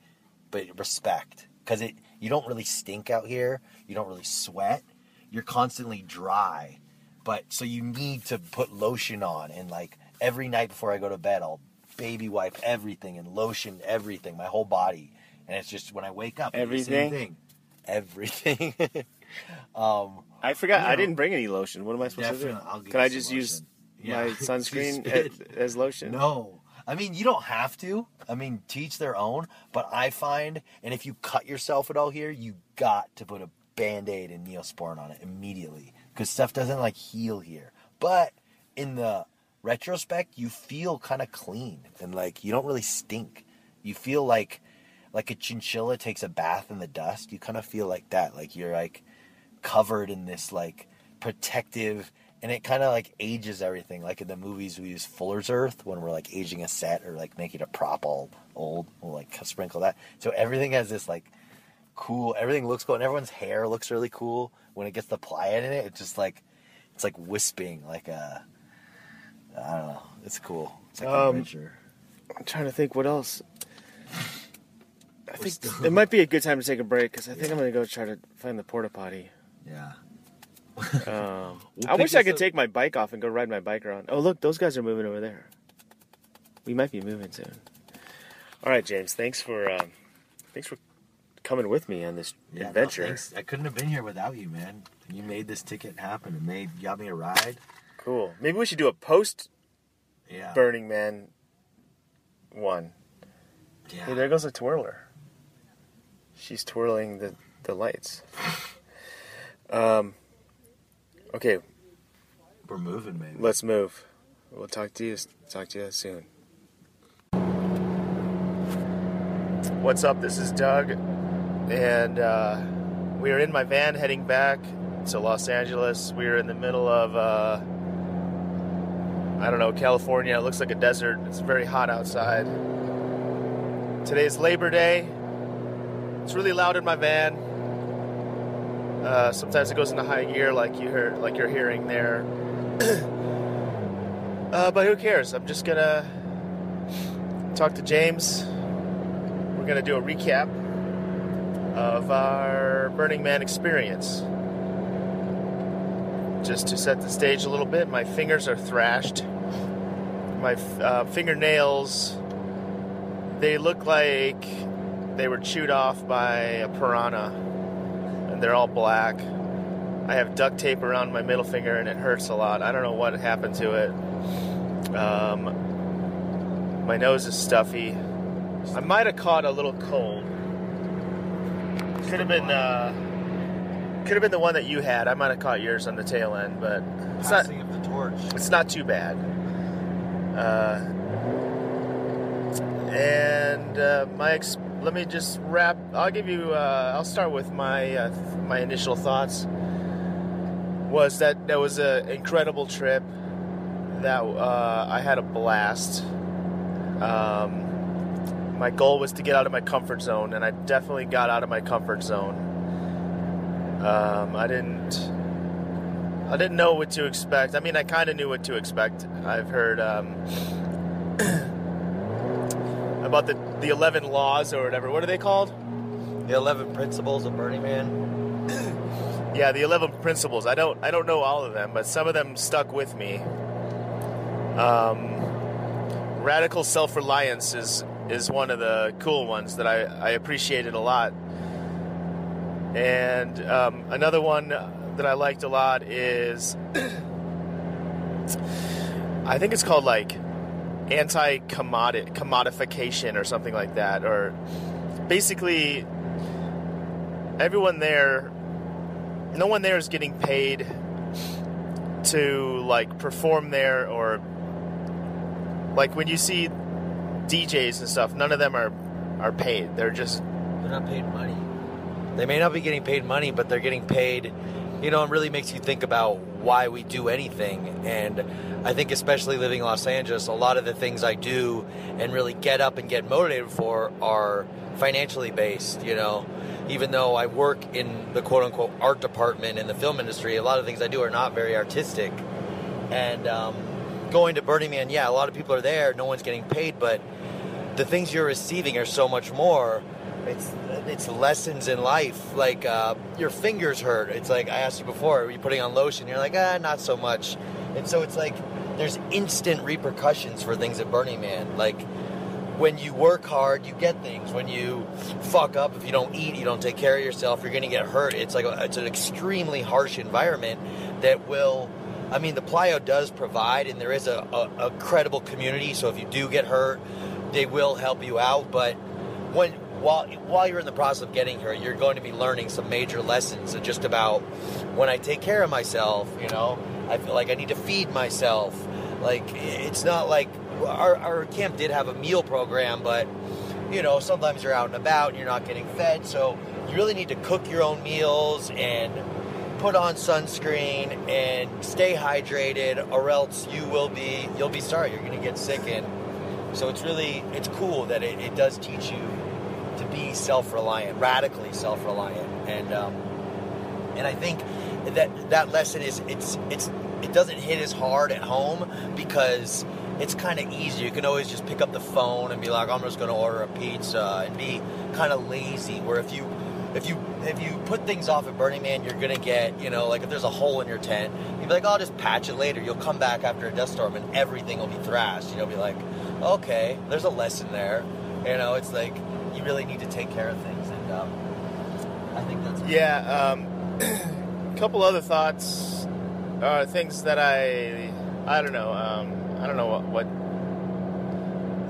but respect. Because it, you don't really stink out here. You don't really sweat. You're constantly dry, but so you need to put lotion on and like every night before I go to bed, I'll baby wipe everything and lotion everything, my whole body. And it's just when I wake up, I same Everything? thing. everything. (laughs) um, I forgot. You I didn't bring any lotion. What am I supposed Definitely, to I'll do? give Can I some just use lotion. Yeah. my (laughs) sunscreen as, as lotion? No. I mean, you don't have to. I mean, teach their own. But I find, and if you cut yourself at all here, you got to put a band aid and neosporin on it immediately because stuff doesn't like heal here. But in the retrospect, you feel kind of clean and like you don't really stink. You feel like like a chinchilla takes a bath in the dust. You kind of feel like that, like you're like covered in this like protective and it kind of like ages everything. Like in the movies we use fuller's earth when we're like aging a set or like making a prop all old we'll like sprinkle that. So everything has this like cool everything looks cool and everyone's hair looks really cool. When it gets the pliant in it it's just like it's like wisping like a i don't know. It's cool. It's like Um, an adventure I'm trying to think what else. I think still- it (laughs) might be a good time to take a break because I think I'm gonna go try to find the porta potty. yeah Um, (laughs) We'll I wish I could up- take my bike off and go ride my bike around. Oh, look, those guys are moving over there. We might be moving soon. All right, James. Thanks for um, thanks for coming with me on this Yeah, adventure. thanks. I couldn't have been here without you, man. You made this ticket happen and made got me a ride. cool. Maybe we should do a post Yeah. Burning Man one. yeah. Hey, there goes a twirler. She's twirling the, the lights. (laughs) Um, okay, We're moving, man. let's move. We'll talk to you talk to you soon. What's up? This is Doug, and uh, we are in my van heading back to Los Angeles. We are in the middle of uh, I don't know California. It looks like a desert. It's very hot outside. Today's Labor Day. It's really loud in my van. Uh, sometimes it goes into high gear, like you heard, like you're hearing there. (clears throat) uh, but who cares? I'm just gonna talk to James. We're gonna do a recap of our Burning Man experience. Just to set the stage a little bit, my fingers are thrashed. My uh, fingernails, they look like they were chewed off by a piranha, they're all black. I have duct tape around my middle finger, and it hurts a lot. I don't know what happened to it. Um, my nose is stuffy. I might have caught a little cold. Could have been, uh, could have been the one that you had. I might have caught yours on the tail end, but it's not. Passing of the torch. It's not too bad. Uh, and uh, my ex- let me just wrap. I'll give you. Uh, I'll start with my uh, my initial thoughts. Was that that was an incredible trip. That uh, I had a blast. Um, my goal was to get out of my comfort zone, and I definitely got out of my comfort zone. Um, I didn't. I didn't know what to expect. I mean, I kind of knew what to expect. I've heard um, (clears throat) about the the eleven laws or whatever. What are they called? The eleven principles of Burning Man. (coughs) Yeah, the eleven principles. I don't I don't know all of them, but some of them stuck with me. Um, radical self reliance is is one of the cool ones that I, I appreciated a lot. And um, another one that I liked a lot is (coughs) I think it's called like anti commodification or something like that. Or basically, everyone there, no one there is getting paid to like perform there or like when you see DJs and stuff, none of them are are paid. They're just They're not paid money. They may not be getting paid money, but they're getting paid. You know, it really makes you think about why we do anything. And I think, especially living in Los Angeles, a lot of the things I do and really get up and get motivated for are financially based. You know, even though I work in the quote unquote art department in the film industry, a lot of things I do are not very artistic. And um, going to Burning Man, yeah, a lot of people are there, no one's getting paid, but the things you're receiving are so much more. It's it's lessons in life. Like uh, your fingers hurt. It's like I asked you before. Are you putting on lotion? You're like ah, not so much. And so it's like there's instant repercussions for things at Burning Man. Like when you work hard, you get things. When you fuck up, if you don't eat, you don't take care of yourself, you're gonna get hurt. It's like a, it's an extremely harsh environment that will. I mean, the Playa does provide, and there is a, a, a credible community. So if you do get hurt, they will help you out. But when while while you're in the process of getting here, you're going to be learning some major lessons just about when I take care of myself. You know, I feel like I need to feed myself. Like it's not like our, our camp did have a meal program, but you know sometimes you're out and about and you're not getting fed, so you really need to cook your own meals and put on sunscreen and stay hydrated, or else you will be you'll be sorry. You're going to get sick and. So it's really it's cool that it, it does teach you be self-reliant, radically self-reliant, and um, and I think that that lesson is it's it's it doesn't hit as hard at home because it's kind of easy. You can always just pick up the phone and be like, I'm just going to order a pizza and be kind of lazy. Where if you if you if you put things off at Burning Man, you're gonna get you know like if there's a hole in your tent, you'd be like, oh, I'll just patch it later. You'll come back after a dust storm and everything will be thrashed. You know, be like, okay, there's a lesson there. You know, it's like you really need to take care of things, and um, I think that's Yeah. Um, a (clears throat) couple other thoughts, uh, things that I, I don't know. Um, I don't know what, what.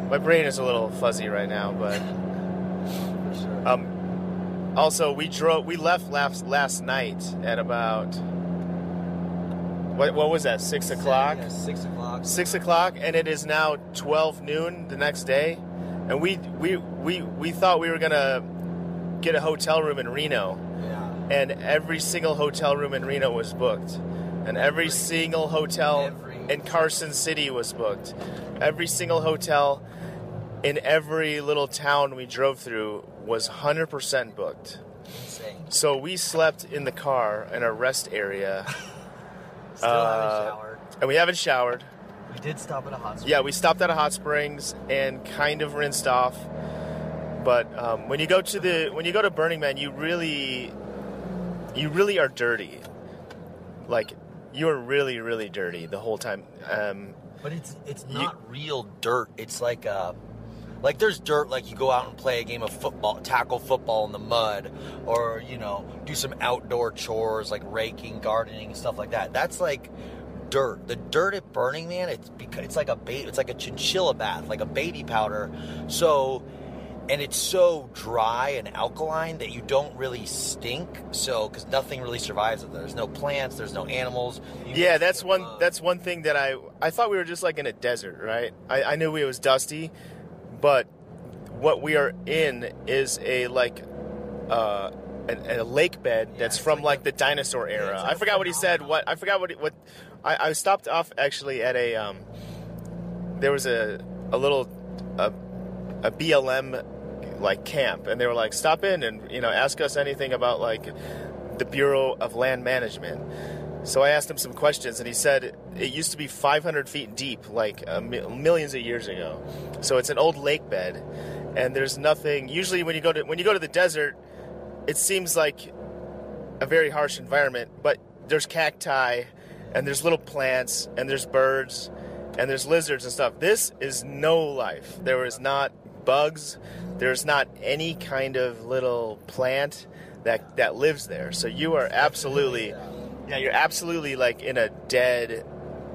My brain is a little fuzzy right now, but (laughs) sure. um, also we drove. We left last last night at about. What, what was that? Six o'clock. Yeah, six o'clock. Six o'clock, and it is now twelve noon the next day, and we we we we thought we were gonna get a hotel room in Reno, Yeah. and every single hotel room in Reno was booked, and every single hotel Every- in Carson City was booked. Every single hotel in every little town we drove through was 100% booked. Insane. So we slept in the car in a rest area, (laughs) Still Uh, haven't showered. and we haven't showered. We did stop at a hot spring. Yeah, we stopped at a hot springs and kind of rinsed off. But um, when you go to the when you go to Burning Man, you really you really are dirty. Like you are really really dirty the whole time. Um, But it's it's You- not real dirt. It's like uh like there's dirt like you go out and play a game of football, tackle football in the mud, or you know do some outdoor chores like raking, gardening, stuff like that. That's like dirt. The dirt at Burning Man, it's because it's like a it's like a chinchilla bath, like a baby powder. So. And it's so dry and alkaline that you don't really stink. So, because nothing really survives it. There's no plants. There's no animals. You yeah, that's one that's one thing that I I thought we were just like in a desert, right? I, I knew it was dusty, but what we are in is a like uh, a, a lake bed that's from like like, a- the dinosaur era. like I forgot what he said. What I forgot what he, what I, I stopped off actually at a um, there was a a little a, a BLM like camp, and they were like, stop in and you know ask us anything about like the Bureau of Land Management. So I asked him some questions, and he said it used to be 500 feet deep, like uh, mi- millions of years ago. So it's an old lake bed, and there's nothing. Usually, when you go to when you go to the desert, it seems like a very harsh environment, but there's cacti, and there's little plants, and there's birds, and there's lizards and stuff. This is no life. There is not bugs. There's not any kind of little plant that that lives there. So you are absolutely, yeah, you're absolutely like in a dead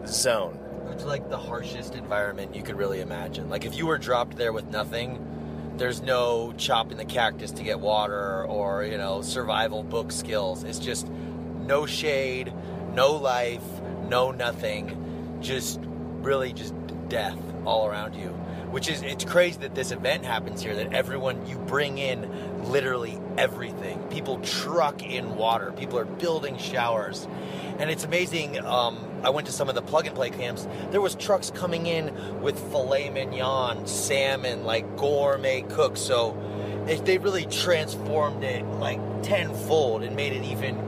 zone. It's like the harshest environment you could really imagine. Like if you were dropped there with nothing, there's no chopping the cactus to get water or, you know, survival book skills. It's just no shade, no life, no nothing. Just really just death all around you. Which is it's crazy that this event happens here that everyone you bring in literally everything. People truck in water. People are building showers. And it's amazing. Um, I went to some of the plug and play camps. There was trucks coming in with filet mignon, salmon, like gourmet cooks. So they really transformed it like tenfold and made it even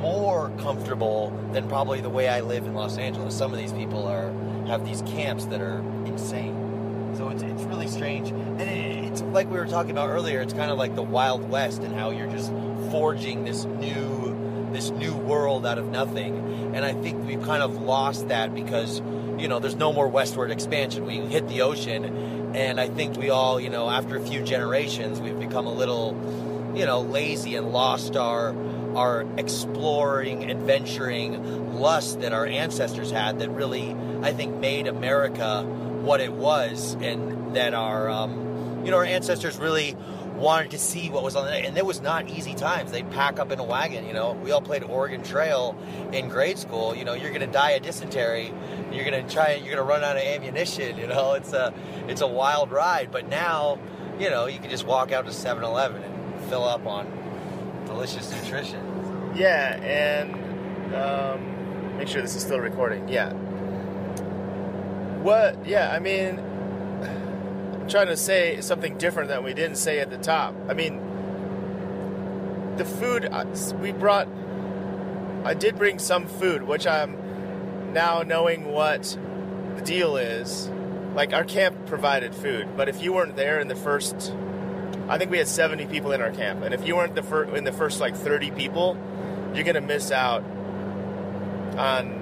more comfortable than probably the way I live in Los Angeles. Some of these people are have these camps that are insane. So it's, it's really strange. And it, it's like we were talking about earlier, it's kind of like the Wild West and how you're just forging this new this new world out of nothing. And I think we've kind of lost that because, you know, there's no more westward expansion. We hit the ocean and I think we all, you know, after a few generations we've become a little, you know, lazy and lost our our exploring, adventuring lust that our ancestors had that really I think made America what it was and that our um, you know our ancestors really wanted to see what was on there. And it was not easy times. They'd pack up in a wagon. You know, we all played Oregon Trail in grade school. You know, you're gonna die of dysentery. You're gonna try. You're gonna run out of ammunition. You know, it's a it's a wild ride. But now, you know, you can just walk out to 7-Eleven and fill up on delicious nutrition. Yeah, and um, make sure this is still recording. Yeah. What? Yeah, I mean, I'm trying to say something different that we didn't say at the top. I mean, the food uh, we brought. I did bring some food, which I'm now knowing what the deal is. Like our camp provided food, but if you weren't there in the first, I think we had 70 people in our camp, and if you weren't the fir- in the first like 30 people, you're gonna miss out on.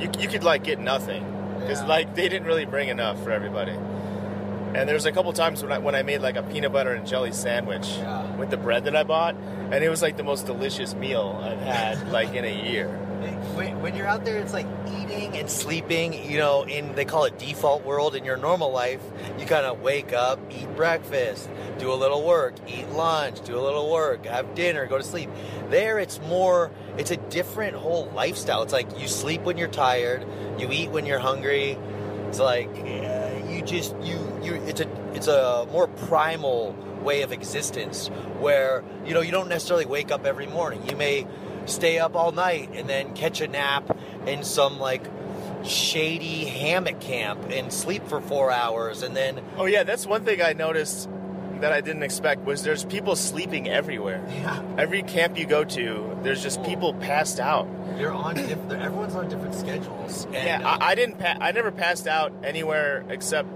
You, you could like get nothing because Yeah. like they didn't really bring enough for everybody. And there's a couple times when I when I made like a peanut butter and jelly sandwich Yeah. with the bread that I bought, and it was like the most delicious meal I've had like in a year. When, when you're out there, it's like eating and sleeping. You know, in they call it default world. In your normal life, you kind of wake up, eat breakfast, do a little work, eat lunch, do a little work, have dinner, go to sleep. There, it's more. It's a different whole lifestyle. It's like you sleep when you're tired, you eat when you're hungry. It's like uh, you just you you. It's a it's a more primal way of existence where you know you don't necessarily wake up every morning. You may stay up all night and then catch a nap in some like shady hammock camp and sleep for four hours and then Oh yeah, that's one thing I noticed that I didn't expect was there's people sleeping everywhere. (laughs) yeah Every camp you go to, there's just people passed out. you're on different everyone's on different schedules and Yeah, uh, I, I didn't. Pa- I never passed out anywhere except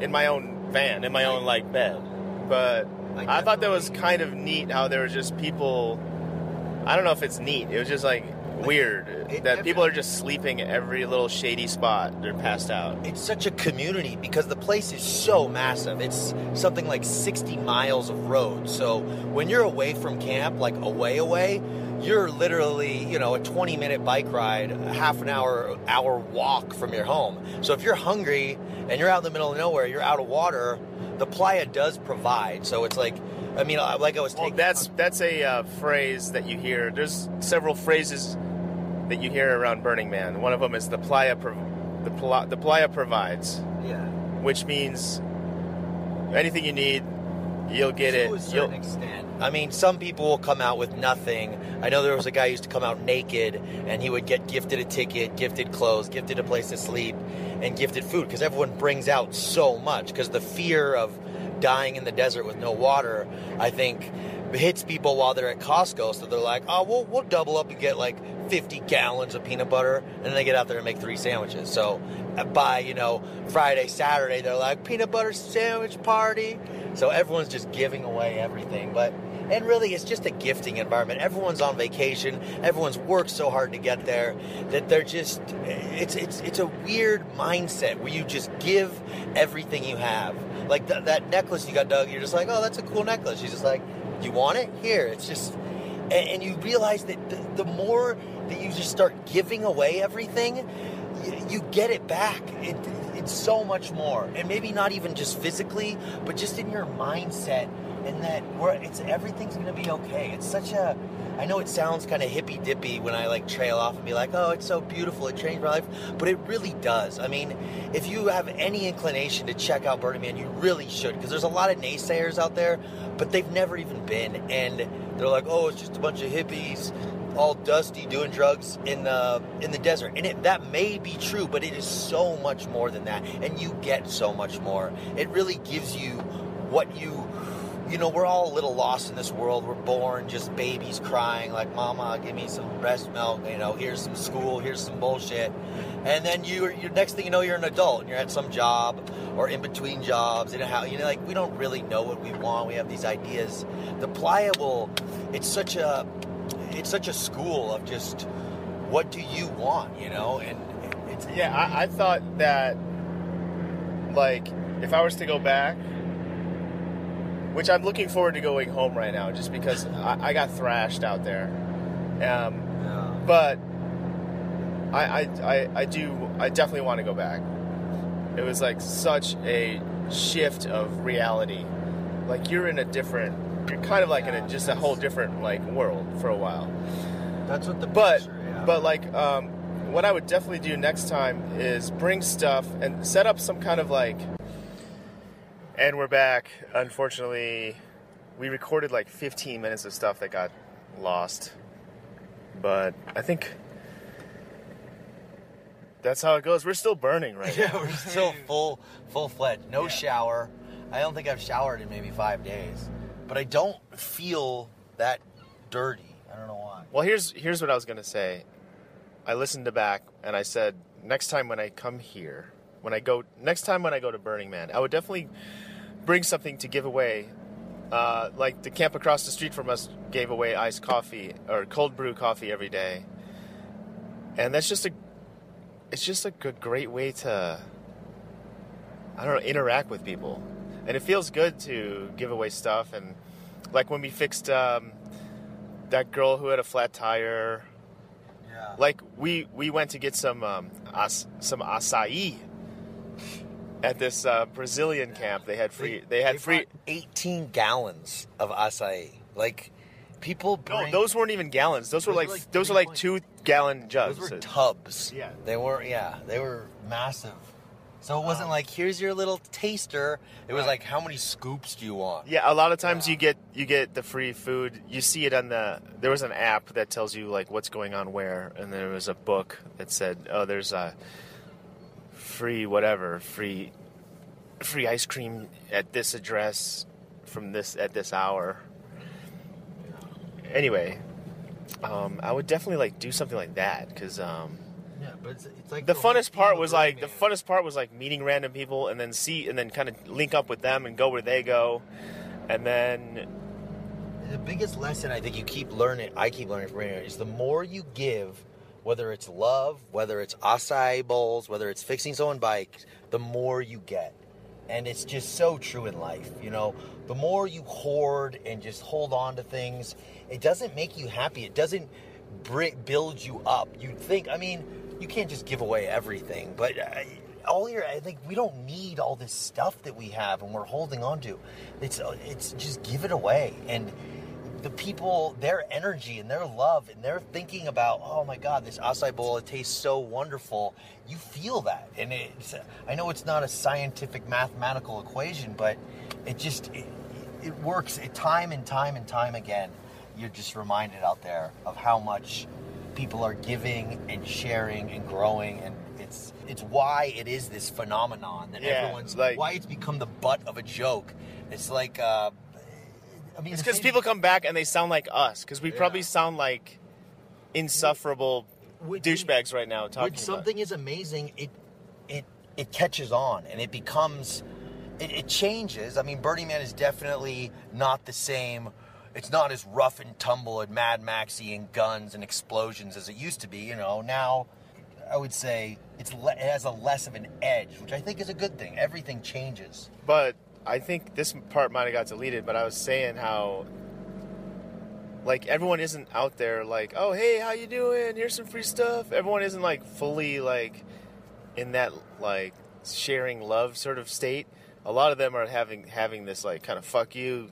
in my own van, in my own like bed. But Like, I thought that was kind of neat how there were just people. I don't know if it's neat. It was just like weird it that people are just sleeping at every little shady spot. They're passed out. it's such a community because the place is so massive. It's something like 60 miles of road. So when you're away from camp, like away away, you're literally, you know, a 20 minute bike ride, a half an hour hour walk from your home. So if you're hungry and you're out in the middle of nowhere, you're out of water, the playa does provide. So it's like I mean, like I was Well, taking that's that's a uh, phrase that you hear. There's several phrases that you hear around Burning Man. One of them is the playa, prov- the, pla- the playa provides, yeah. which means anything you need, you'll get to it. a You'll, extent. I mean, some people will come out with nothing. I know there was a guy who used to come out naked, and he would get gifted a ticket, gifted clothes, gifted a place to sleep, and gifted food because everyone brings out so much. Because the fear of dying in the desert with no water, I think, hits people while they're at Costco. So they're like, "Oh, we'll we'll double up and get like 50 gallons of peanut butter," and then they get out there and make three sandwiches. So uh, by you know Friday, Saturday, they're like peanut butter sandwich party. So everyone's just giving away everything, but and really it's just a gifting environment. Everyone's on vacation. Everyone's worked so hard to get there that they're just it's it's it's a weird mindset where you just give everything you have. Like th- that necklace you got, Doug. You're just like, oh, that's a cool necklace. She's just like, you want it? Here. It's just, and, and you realize that the, the more that you just start giving away everything, you, get it back. It, it's so much more, and maybe not even just physically, but just in your mindset, and that where it's everything's gonna be okay. It's such a, I know it sounds kind of hippy dippy when I like trail off and be like, oh, it's so beautiful, it changed my life, but it really does. I mean, if you have any inclination to check out Burning Man, you really should, because there's a lot of naysayers out there, but they've never even been, and they're like, oh, it's just a bunch of hippies all dusty doing drugs in the in the desert and it, that may be true but it is so much more than that and you get so much more it really gives you what you you know we're all a little lost in this world. We're born just babies crying like mama give me some breast milk you know here's some school here's some bullshit. And then you your next thing you know you're an adult and you're at some job or in between jobs and how you know like we don't really know what we want. We have these ideas. The will it's such a it's such a school of just what do you want, you know? And it's yeah, I, I thought that like if I was to go back, which I'm looking forward to going home right now, just because I, I got thrashed out there. Um, Yeah. but I, I, I, I do I definitely want to go back. It was like such a shift of reality like you're in a different you're kind of like in a, just a whole different like world for a while That's what the but picture, yeah. but like um, what I would definitely do next time is bring stuff and set up some kind of like. And we're back. Unfortunately, we recorded like 15 minutes of stuff that got lost, but I think that's how it goes. We're still burning right now. Yeah, we're still (laughs) full full fledged. No shower. I don't think I've showered in maybe five days. But I don't feel that dirty. I don't know why. Well, here's here's what I was gonna say. I listened to back and I said next time when I come here, when I go next time when I go to Burning Man, I would definitely bring something to give away. Uh, like the camp across the street from us gave away iced coffee or cold brew coffee every day, and that's just a it's just a good, great way to I don't know interact with people, and it feels good to give away stuff and like when we fixed um, that girl who had a flat tire. Yeah. Like we we went to get some um, as, some acai at this uh, Brazilian camp. They had free. They had free. 18 gallons of acai. Like people bring No, those weren't even gallons. Those were Those like, were like those were like two gallon jugs. those were tubs. Yeah. They were yeah, they were massive. So it wasn't like here's your little taster. It was Right. like how many scoops do you want? Yeah, a lot of times Yeah. you get you get the free food. You see it on the. There was an app that tells you like what's going on where, and there was a book that said, "Oh, there's a free whatever, free free ice cream at this address from this at this hour." Anyway, um, I would definitely like do something like that because um, Yeah, but it's, it's like the whole funnest part was like the Man. funnest part was like meeting random people and then see and then kind of link up with them and go where they go, and then The biggest lesson I think you keep learning, I keep learning from radio, is the more you give, whether it's love, whether it's acai bowls, whether it's fixing someone's bike, the more you get. And it's just so true in life, you know. The more you hoard and just hold on to things, it doesn't make you happy. It doesn't build you up. You think, I mean, you can't just give away everything, but uh, all your, I think we don't need all this stuff that we have and we're holding on to. It's, uh, it's just give it away. And the people, their energy and their love, and they're thinking about, oh my God, this acai bowl, it tastes so wonderful. You feel that. And it's, I know it's not a scientific mathematical equation, but it just, it, it works it, time and time and time again. You're just reminded out there of how much people are giving and sharing and growing and it's it's why it is this phenomenon that Yeah, everyone's like- why it's become the butt of a joke. It's like uh I mean it's because people come back and they sound like us because we probably sound like insufferable When- douchebags right now talking when something is amazing, it it it catches on and it becomes it, it changes. I mean, Burning Man is definitely not the same. It's not as rough and tumble and Mad Maxy and guns and explosions as it used to be. You know, now I would say it's le- it has a less of an edge, which I think is a good thing. Everything changes. But I think this part might have got deleted. But I was saying how. Like everyone isn't out there like, oh hey, how you doing? Here's some free stuff. Everyone isn't like fully like in that like sharing love sort of state. A lot of them are having having this like kind of fuck you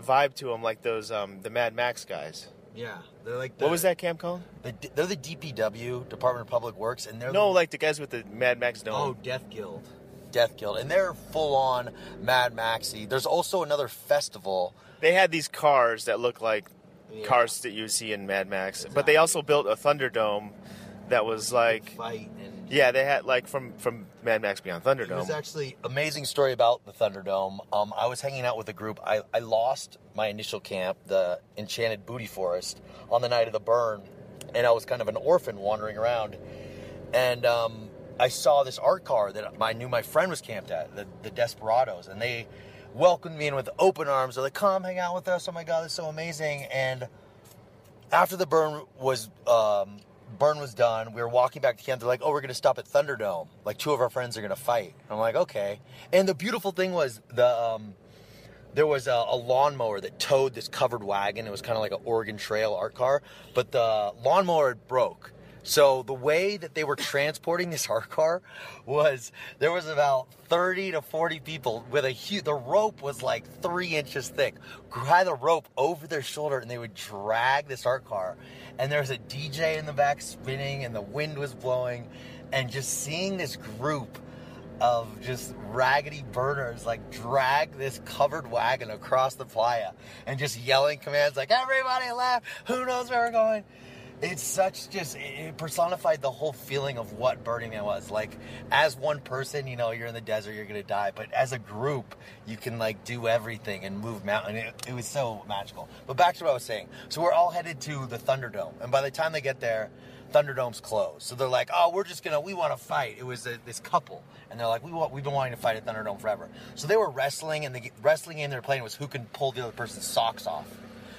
vibe to them, like those um the Mad Max guys. Yeah, they're like What was that camp called? The, they're the DPW Department of Public Works, and they're No, the, like the guys with the Mad Max dome. Oh, Death Guild. Death Guild. And they're full on Mad Maxy. There's also another festival. they had these cars that look like Yeah. cars that you see in Mad Max, but they also built a Thunderdome that was like, and yeah, they had like from from Mad Max Beyond it was actually amazing story about the Thunderdome. Um, I was hanging out with a group. I, I lost my initial camp, the Enchanted Booty Forest, on the night of the burn, and I was kind of an orphan wandering around. And um, I saw this art car that I knew my friend was camped at, the, the Desperados, and they welcomed me in with open arms. They're like, "Come hang out with us! Oh my God, this is so amazing!" And after the burn was um, burn was done, we were walking back to camp. They're like, "Oh, we're gonna stop at Thunderdome. Like two of our friends are gonna fight." I'm like, "Okay." And the beautiful thing was the um, there was a, a lawnmower that towed this covered wagon. It was kind of like an Oregon Trail art car, but the lawnmower broke. So the way that they were transporting this art car was there was about 30 to 40 people with a huge, the rope was like three inches thick, had the rope over their shoulder and they would drag this art car. And there was a DJ in the back spinning and the wind was blowing and just seeing this group of just raggedy burners like drag this covered wagon across the playa and just yelling commands like everybody left who knows where we're going it's such just it personified the whole feeling of what burning man was like as one person you know you're in the desert you're gonna die but as a group you can like do everything and move mountain it, it was so magical but back to what i was saying so we're all headed to the thunderdome and by the time they get there Thunderdome's closed. So they're like, oh, we're just gonna, we want to fight. It was a, this couple, and they're like, we want, we've been wanting to fight at Thunderdome forever. So they were wrestling, and the wrestling game they were playing was who can pull the other person's socks off.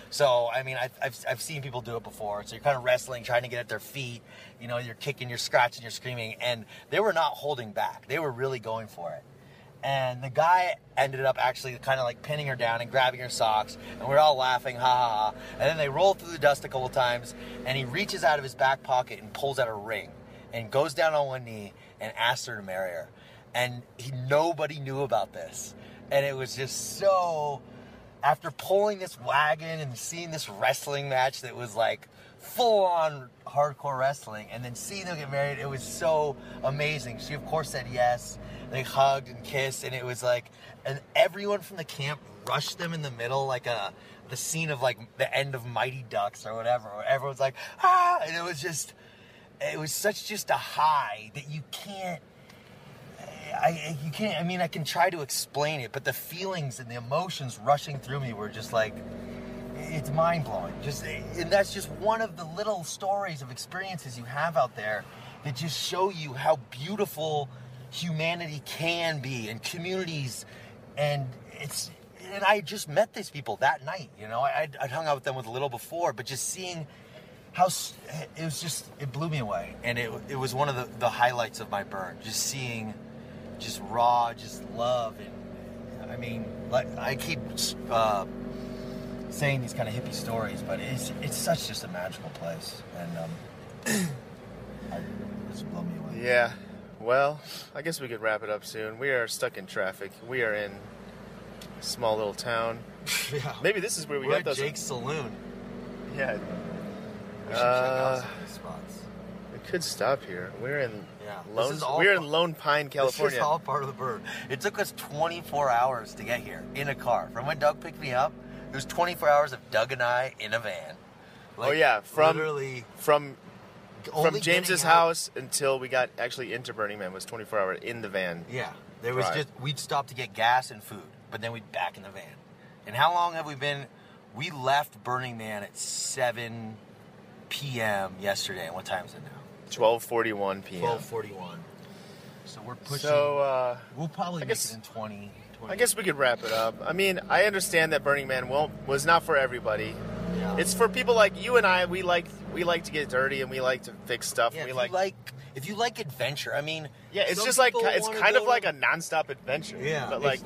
So I mean, I've, I've, I've seen people do it before. So you're kind of wrestling, trying to get at their feet. You know, you're kicking, you're scratching, you're screaming, and they were not holding back. They were really going for it. And the guy ended up actually kind of like pinning her down and grabbing her socks, and we're all laughing, ha ha ha. And then they roll through the dust a couple times, and he reaches out of his back pocket and pulls out a ring, and goes down on one knee and asks her to marry her. And he, nobody knew about this, and it was just so. After pulling this wagon and seeing this wrestling match that was like full on hardcore wrestling, and then seeing them get married, it was so amazing. She of course said yes. They hugged and kissed, and it was like, and everyone from the camp rushed them in the middle, like a the scene of like the end of Mighty Ducks or whatever. Where everyone's like, ah, and it was just, it was such just a high that you can't. I, you can't. I mean, I can try to explain it, but the feelings and the emotions rushing through me were just like, it's mind blowing. Just, and that's just one of the little stories of experiences you have out there that just show you how beautiful humanity can be and communities. And it's, and I just met these people that night. You know, I, I'd, I'd hung out with them with a little before, but just seeing how it was just it blew me away, and it it was one of the, the highlights of my burn. Just seeing, just raw, just love, and I mean, like I keep uh, saying these kind of hippie stories, but it's it's such just a magical place, and um, (clears throat) I, it's blow me away. Yeah. Well, I guess we could wrap it up soon. We are stuck in traffic. We are in a small little town. (laughs) yeah. Maybe this is where we We're got at those. Jake's Saloon. Yeah, We should check out Uh, some of these spots. we could stop here. We're in Yeah. This Lone. is all We're in Lone Pine, California. This is all part of the bird. It took us 24 hours to get here in a car. From when Doug picked me up, it was 24 hours of Doug and I in a van. Oh, yeah, from- literally From from James's house until we got actually into Burning Man was 24 hours in the van. Yeah, there was Drive. just we'd stop to get gas and food, but then we'd back in the van. And how long have we been? We left Burning Man at 7 p.m. yesterday. And what time is it now? 12:41 p.m. 12:41. So we're pushing. So uh, we'll probably I make it in 20. 20 I guess we could wrap it up. I mean, I understand that Burning Man won't was not for everybody. Yeah. It's for people like you and I. We like we like to get dirty and we like to fix stuff. Yeah, we if like, you like if you like adventure, I mean, yeah. It's just like it's kind of like a nonstop adventure. Yeah, but like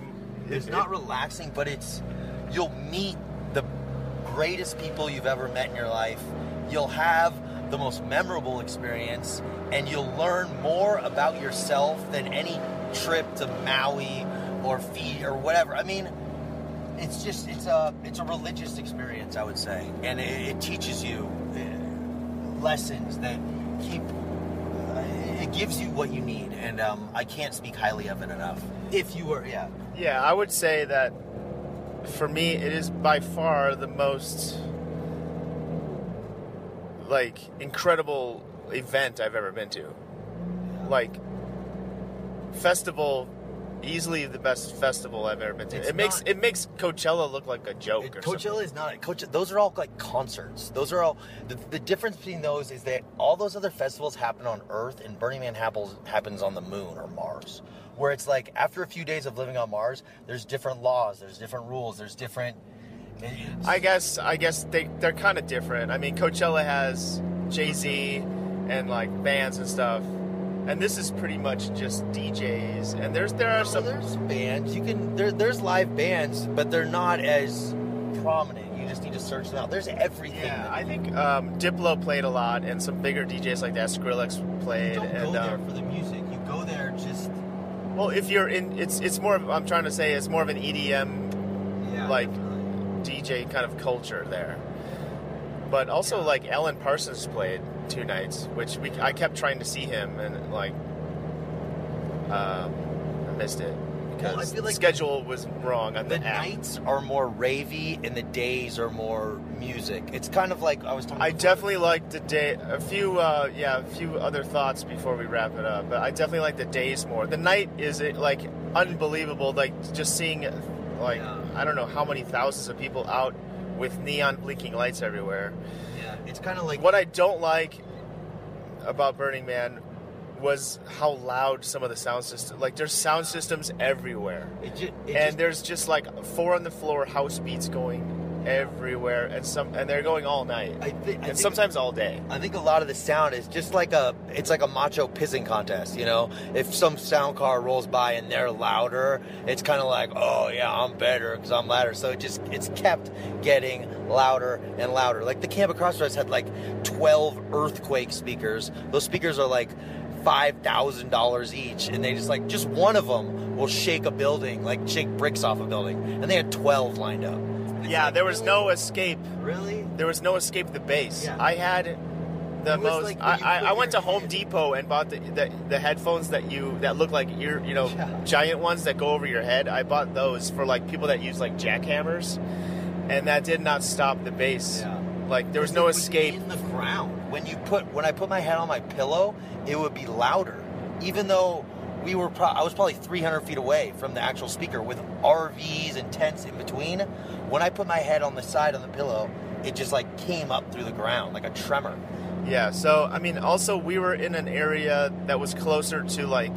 it's it- not it- relaxing, but it's you'll meet the greatest people you've ever met in your life. You'll have the most memorable experience, and you'll learn more about yourself than any trip to Maui or Fiji or whatever. I mean, it's just it's a it's a religious experience, I would say, and it, it teaches you uh, lessons that keep. uh, It gives you what you need, and um, I can't speak highly of it enough. If you were, yeah, Yeah, I would say that for me, it is by far the most like incredible event I've ever been to. Like festival, easily the best festival I've ever been to. It's it makes not- it makes Coachella look like a joke. It- Coachella something. is not Coach. Those are all like concerts. Those are all the, the difference between those is that all those other festivals happen on Earth, and Burning Man happens happens on the Moon or Mars, where it's like after a few days of living on Mars, there's different laws, there's different rules, there's different. I guess I guess they they're kind of different. I mean, Coachella has Jay Z and like bands and stuff, and this is pretty much just DJs. And there's there are So some there's bands. You can there, there's live bands, but they're not as prominent. You just need to search them out. There's everything. Yeah, I think um, Diplo played a lot, and some bigger DJs like that, Skrillex you played, don't and go there um, for the music. You go there just well, if you're in, it's it's more. Of, I'm trying to say it's more of an EDM yeah, Like-. DJ kind of culture there. But also, like Alan Parsons played two nights, which we I kept trying to see him, and like, um, I missed it because Well, I feel the like schedule was wrong on the, the nights are more ravey and the days are more music. It's kind of like I was talking. I definitely like the day. A few, uh, yeah, a few other thoughts before we wrap it up. But I definitely like the days more. The night is uh, like unbelievable. Like just seeing, like Yeah. I don't know how many thousands of people out with neon blinking lights everywhere. Yeah, it's kind of like What I don't like about Burning Man was how loud some of the sound systems. Like there's sound systems everywhere, It ju- it and just- there's just like four on the floor house beats going everywhere, and some and they're going all night, I, thi- I and think sometimes all day. I think a lot of the sound is just like a it's like a macho pissing contest, you know? If some sound car rolls by and they're louder, it's kind of like, "Oh yeah, I'm better cuz I'm louder." So it just it's kept getting louder and louder. Like the Camp Crossroads had like 12 earthquake speakers. Those speakers are like $5,000 each and they just like just one of them will shake a building, like shake bricks off a building. And they had 12 lined up. Yeah, like, there was really? no escape. Really? There was no escape the bass. Yeah. I had the most. like I, I, I went to Home hand- Depot and bought the, the the headphones that you that look like ear, you know, Yeah. giant ones that go over your head. I bought those for like people that use like jackhammers, and that did not stop the bass. Yeah. Like there was no it escape. in the ground. When you put when I put my head on my pillow, it would be louder, even though we were. Pro- I was probably 300 feet away from the actual speaker with RVs and tents in between. When I put my head on the side on the pillow, it just like came up through the ground like a tremor. Yeah. So I mean, also we were in an area that was closer to like,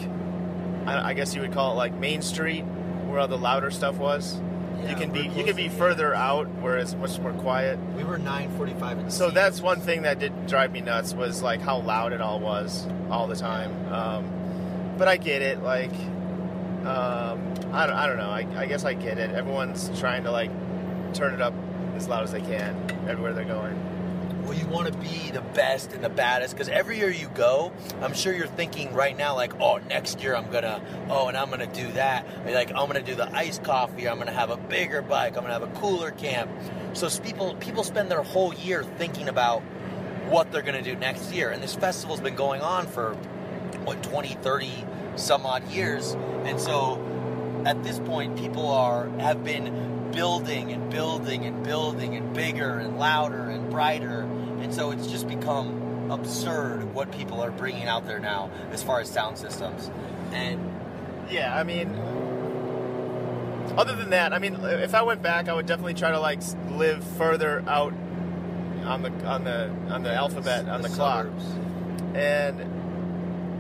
I, I guess you would call it like Main Street, where all the louder stuff was. Yeah, you can be you can be further out where it's much more quiet. We were 9:45. in So that's one thing that did drive me nuts was like how loud it all was all the time. Um, but I get it. Like, um, I don't, I don't know. I, I guess I get it. Everyone's trying to like turn it up as loud as they can everywhere they're going. Well, you want to be the best and the baddest because every year you go, I'm sure you're thinking right now, like, oh, next year I'm gonna, oh, and I'm gonna do that. Like, I'm gonna do the iced coffee. I'm gonna have a bigger bike. I'm gonna have a cooler camp. So people people spend their whole year thinking about what they're gonna do next year. And this festival's been going on for what 20, 30 some odd years, and so at this point, people are have been building and building and building and bigger and louder and brighter, and so it's just become absurd what people are bringing out there now as far as sound systems. And Yeah, I mean, other than that, I mean, if I went back, I would definitely try to like live further out on the on the on the alphabet on the, clock. suburbs. and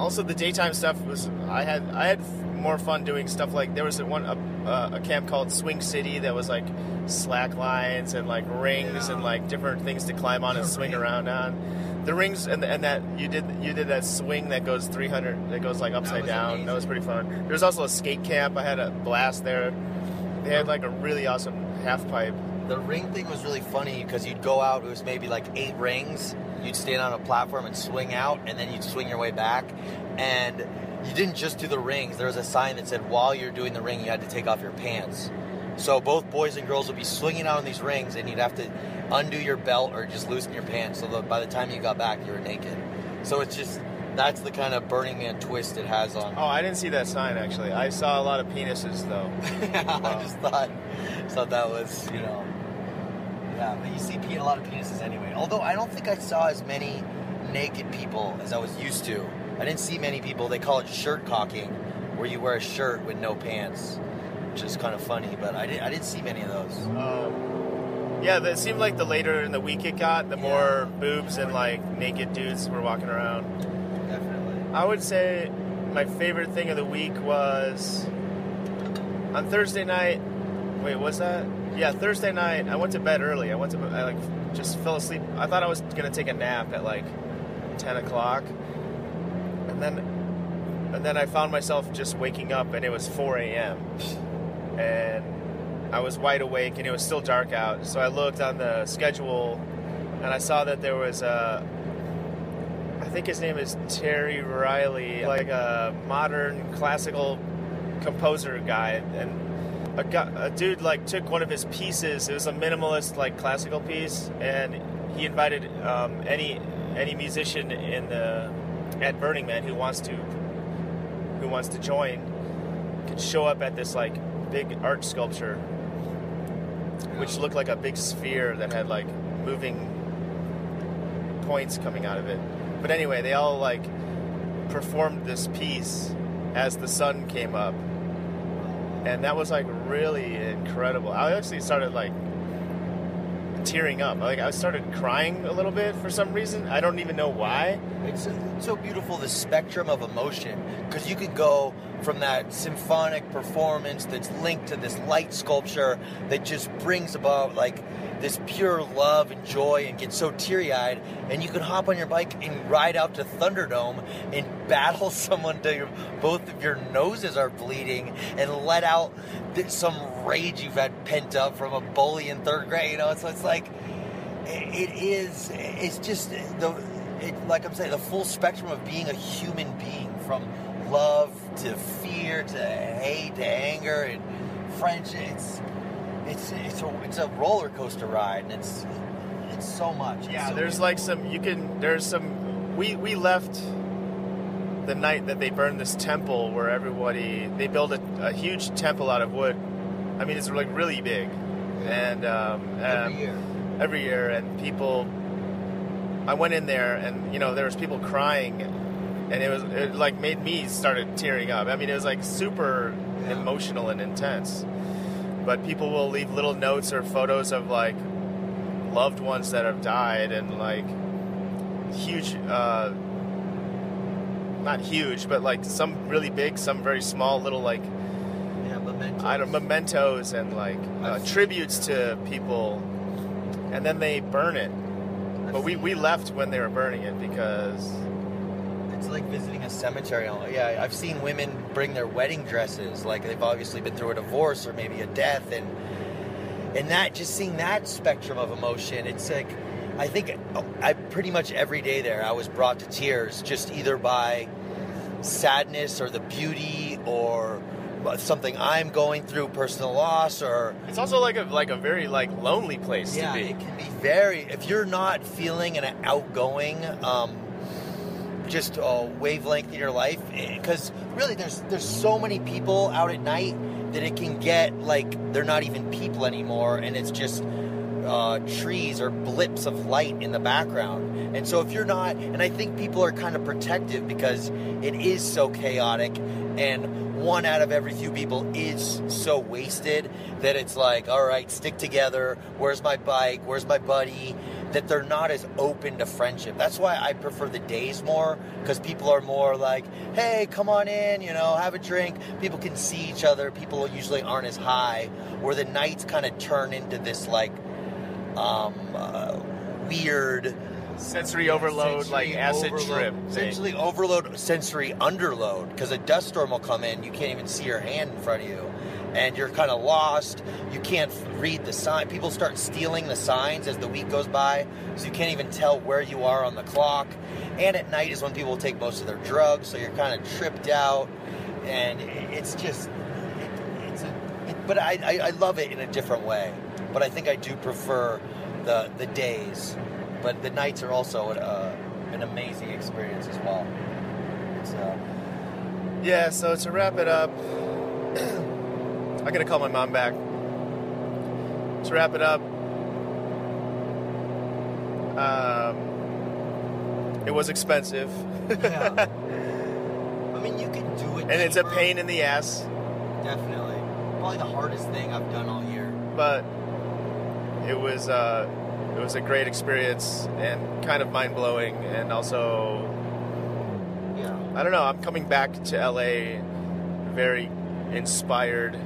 also the daytime stuff was I had I had more fun doing stuff like there was a one a, uh, a camp called Swing City that was like slack lines and like rings Yeah. and like different things to climb on and swing ring. around on. The rings and and that you did you did that swing that goes 300 that goes like upside down. amazing. That was pretty fun. There was also a skate camp. I had a blast there. They had like a really awesome half pipe. The ring thing was really funny because you'd go out, it was maybe like eight rings. You'd stand on a platform and swing out, and then you'd swing your way back. And you didn't just do the rings. There was a sign that said while you're doing the ring, you had to take off your pants. So both boys and girls would be swinging out on these rings, and you'd have to undo your belt or just loosen your pants. So that by the time you got back, you were naked. So it's just that's the kind of Burning Man twist it has on. Oh, I didn't see that sign actually. I saw a lot of penises though. (laughs) I just thought, thought that was, you know, yeah. But you see a lot of penises anyway. Although I don't think I saw as many naked people as I was used to. I didn't see many people. They call it shirt cocking, where you wear a shirt with no pants, which is kind of funny. But I didn't, I didn't see many of those. Um, yeah, it seemed like the later in the week it got, the more boobs and like naked dudes were walking around. Definitely. I would say my favorite thing of the week was on Thursday night. Wait, was that? Yeah, Thursday night. I went to bed early. I went to I like just fell asleep. I thought I was gonna take a nap at like ten o'clock, and then and then I found myself just waking up, and it was four a.m. and I was wide awake and it was still dark out. So I looked on the schedule and I saw that there was a. I think his name is Terry Riley, like a modern classical composer guy, and a, guy, a dude like took one of his pieces. It was a minimalist like classical piece, and he invited um, any any musician in the at Burning Man who wants to who wants to join could show up at this like big art sculpture, which looked like a big sphere that had like moving points coming out of it. But anyway, they all like performed this piece as the sun came up. And that was like really incredible. I actually started like tearing up. Like I started crying a little bit for some reason. I don't even know why. It's, so beautiful the spectrum of emotion because you could go from that symphonic performance that's linked to this light sculpture that just brings about like this pure love and joy and get so teary-eyed and you can hop on your bike and ride out to Thunderdome and battle (laughs) someone till your, both of your noses are bleeding and let out th- some rage you've had pent up from a bully in third grade you know? So it's like it is it's just the it, like i'm saying the full spectrum of being a human being from love to fear to hate to anger and friendship it's it's a, it's a roller coaster ride and it's it's so much It's Yeah, so there's like some you can there's some we we left the night that they burned this temple where everybody they built a, a huge temple out of wood. I mean it's like really big. And um, every um, year every year and people I went in there and you know there was people crying and it was it like made me started tearing up. I mean it was like super Yeah. emotional and intense. But people will leave little notes or photos of like loved ones that have died and like huge uh not huge but like some really big some very small little like yeah mementos. I don't mementos and like uh, tributes to people, and then they burn it. But we, we left when they were burning it because It's like visiting a cemetery. Yeah, I've seen women bring their wedding dresses, like they've obviously been through a divorce or maybe a death, and and that just seeing that spectrum of emotion, it's like I think I pretty much every day there I was brought to tears, just either by sadness or the beauty or something I'm going through, personal loss, or it's also like a like a very like lonely place yeah, to be. it can be very. If you're not feeling an outgoing, um, just uh, wavelength in your life, because really, there's there's so many people out at night that it can get like they're not even people anymore, and it's just uh, trees or blips of light in the background. And so if you're not, and I think people are kind of protective because it is so chaotic, and one out of every few people is so wasted that it's like, all right, stick together. Where's my bike? Where's my buddy? That they're not as open to friendship. That's why I prefer the days more because people are more like, hey, come on in, you know, have a drink. People can see each other. People usually aren't as high. Where the nights kind of turn into this like um, uh, weird Sensory overload, like acid overload- trip. thing. Sensory overload, sensory underload. Because a dust storm will come in, you can't even see your hand in front of you, and you're kind of lost. You can't read the sign. People start stealing the signs as the week goes by, so you can't even tell where you are on the clock. And at night is when people take most of their drugs, so you're kind of tripped out, and it's just, it, it's a. It, but I, I, I love it in a different way. But I think I do prefer the the days but the nights are also uh, an amazing experience as well. Uh, Yeah, so to wrap it up, (clears throat) I gotta call my mom back. To wrap it up, um, it was expensive, yeah. (laughs) I mean, you can do it, and it's a pain in the ass, Definitely, probably the hardest thing I've done all year. but it was uh, it was a great experience and kind of mind blowing, and also Yeah, I don't know. I'm coming back to LA very inspired.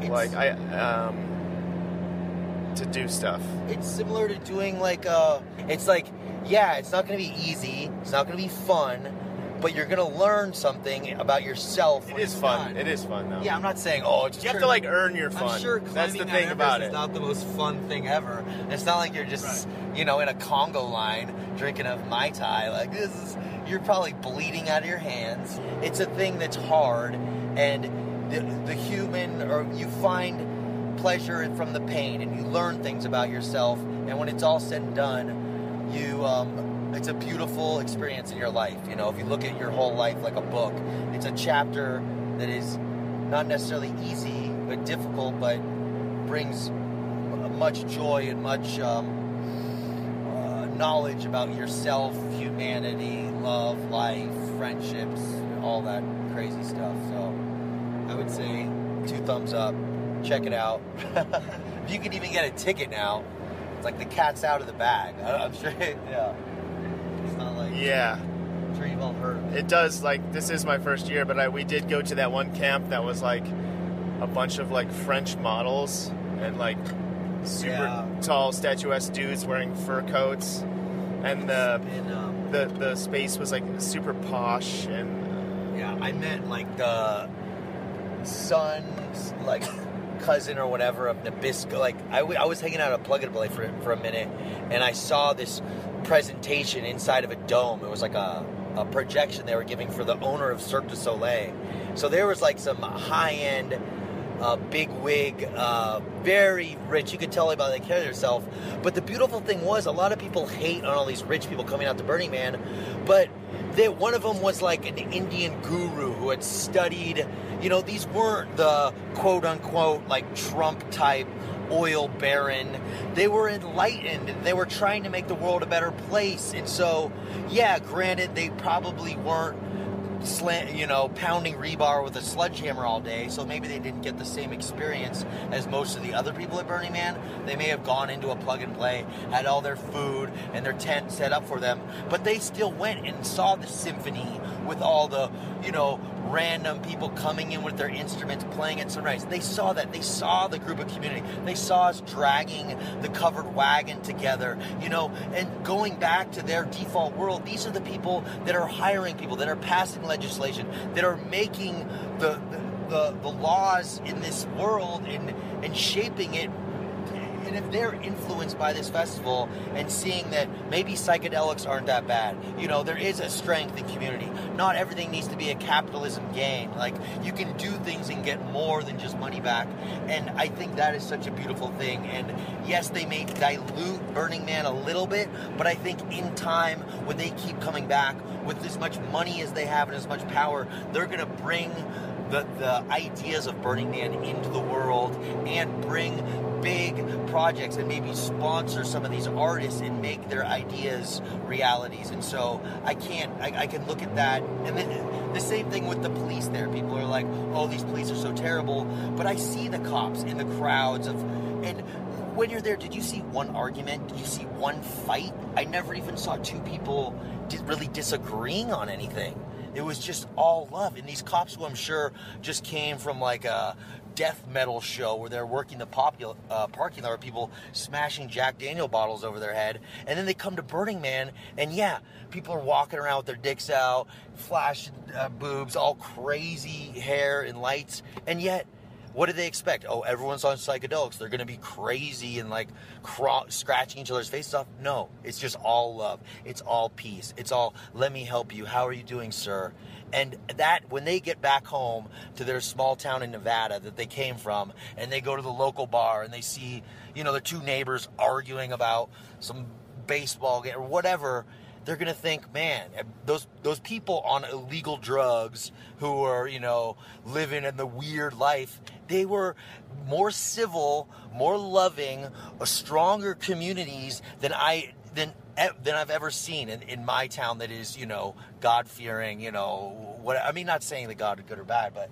It's, like I um, to do stuff. it's similar to doing like uh, it's like yeah, it's not gonna be easy. It's not gonna be fun. but you're gonna learn something about yourself. It is it's fun. done. It is fun though. Yeah, I'm not saying oh, it's You have to like earn your fun. I'm sure That's the thing about it. is not the most fun thing ever. It's not like you're just you know in a Congo line drinking a mai tai. Like this is you're probably bleeding out of your hands. It's a thing that's hard, and the, the human or you find pleasure from the pain, and you learn things about yourself. And when it's all said and done, you um, it's a beautiful experience in your life. You know, if you look at your whole life like a book, it's a chapter that is not necessarily easy but difficult, but brings much joy and much um, uh, knowledge about yourself, humanity, love, life, friendships, all that crazy stuff. So I would say two thumbs up. Check it out. (laughs) if you can even get a ticket now, it's like the cat's out of the bag. (laughs) I'm sure. Yeah. It's not like Yeah, I'm sure you've all heard of it. it does. Like this is my first year, but I, we did go to that one camp that was like a bunch of like French models and like super Yeah. tall, statuesque dudes wearing fur coats, and the um, the the space was like super posh and Yeah, I meant like the son's like cousin or whatever of Nabisco. Like I, w- I was hanging out at Plug and Play for for a minute, and I saw this presentation inside of a dome. It was like a a projection they were giving for the owner of Cirque du Soleil. So there was like some high end. Uh, big wig, uh, very rich. You could tell about they carry themselves. But the beautiful thing was, a lot of people hate on all these rich people coming out to Burning Man, but one of them was like an Indian guru who had studied. You know, these weren't the quote unquote like Trump type oil baron. They were enlightened. They were trying to make the world a better place. And so, yeah, granted, they probably weren't slant, you know, pounding rebar with a sledgehammer all day, so maybe they didn't get the same experience as most of the other people at Burning Man. They may have gone into a plug and play, had all their food and their tent set up for them, but they still went and saw the symphony with all the, you know, random people coming in with their instruments playing at sunrise. They saw that. They saw the group of community. They saw us dragging the covered wagon together, you know, and going back to their default world. These are the people that are hiring people, that are passing legislation, that are making the the, the, the laws in this world and and shaping it and if they're influenced by this festival and seeing that maybe psychedelics aren't that bad, you know, there is a strength in community. Not everything needs to be a capitalism game. Like, you can do things and get more than just money back. And I think that is such a beautiful thing. And yes, they may dilute Burning Man a little bit, but I think in time, when they keep coming back with as much money as they have and as much power, they're going to bring the, the ideas of Burning Man into the world and bring big projects and maybe sponsor some of these artists and make their ideas realities. And so I can't, I, I can look at that. And then (laughs) the same thing with the police there. People are like, oh, these police are so terrible. But I see the cops in the crowds of, and when you're there, did you see one argument? Did you see one fight? I never even saw two people really disagreeing on anything. It was just all love. And these cops, who I'm sure just came from like a death metal show where they're working the uh, parking lot, where people smashing Jack Daniel bottles over their head, and then they come to Burning Man, and yeah, people are walking around with their dicks out, flash uh, boobs, all crazy hair and lights, and yet what do they expect? Oh, everyone's on psychedelics. They're going to be crazy and like craw- scratching each other's faces off. No, it's just all love. It's all peace. It's all, let me help you. How are you doing, sir? And that, when they get back home to their small town in Nevada that they came from, and they go to the local bar and they see, you know, their two neighbors arguing about some baseball game or whatever, they're gonna think, man, eh, those those people on illegal drugs who are, you know, living in the weird life, they were more civil, more loving, stronger communities than I than than I've ever seen in, in my town that is, you know, God fearing, you know, what I mean not saying that God is good or bad, but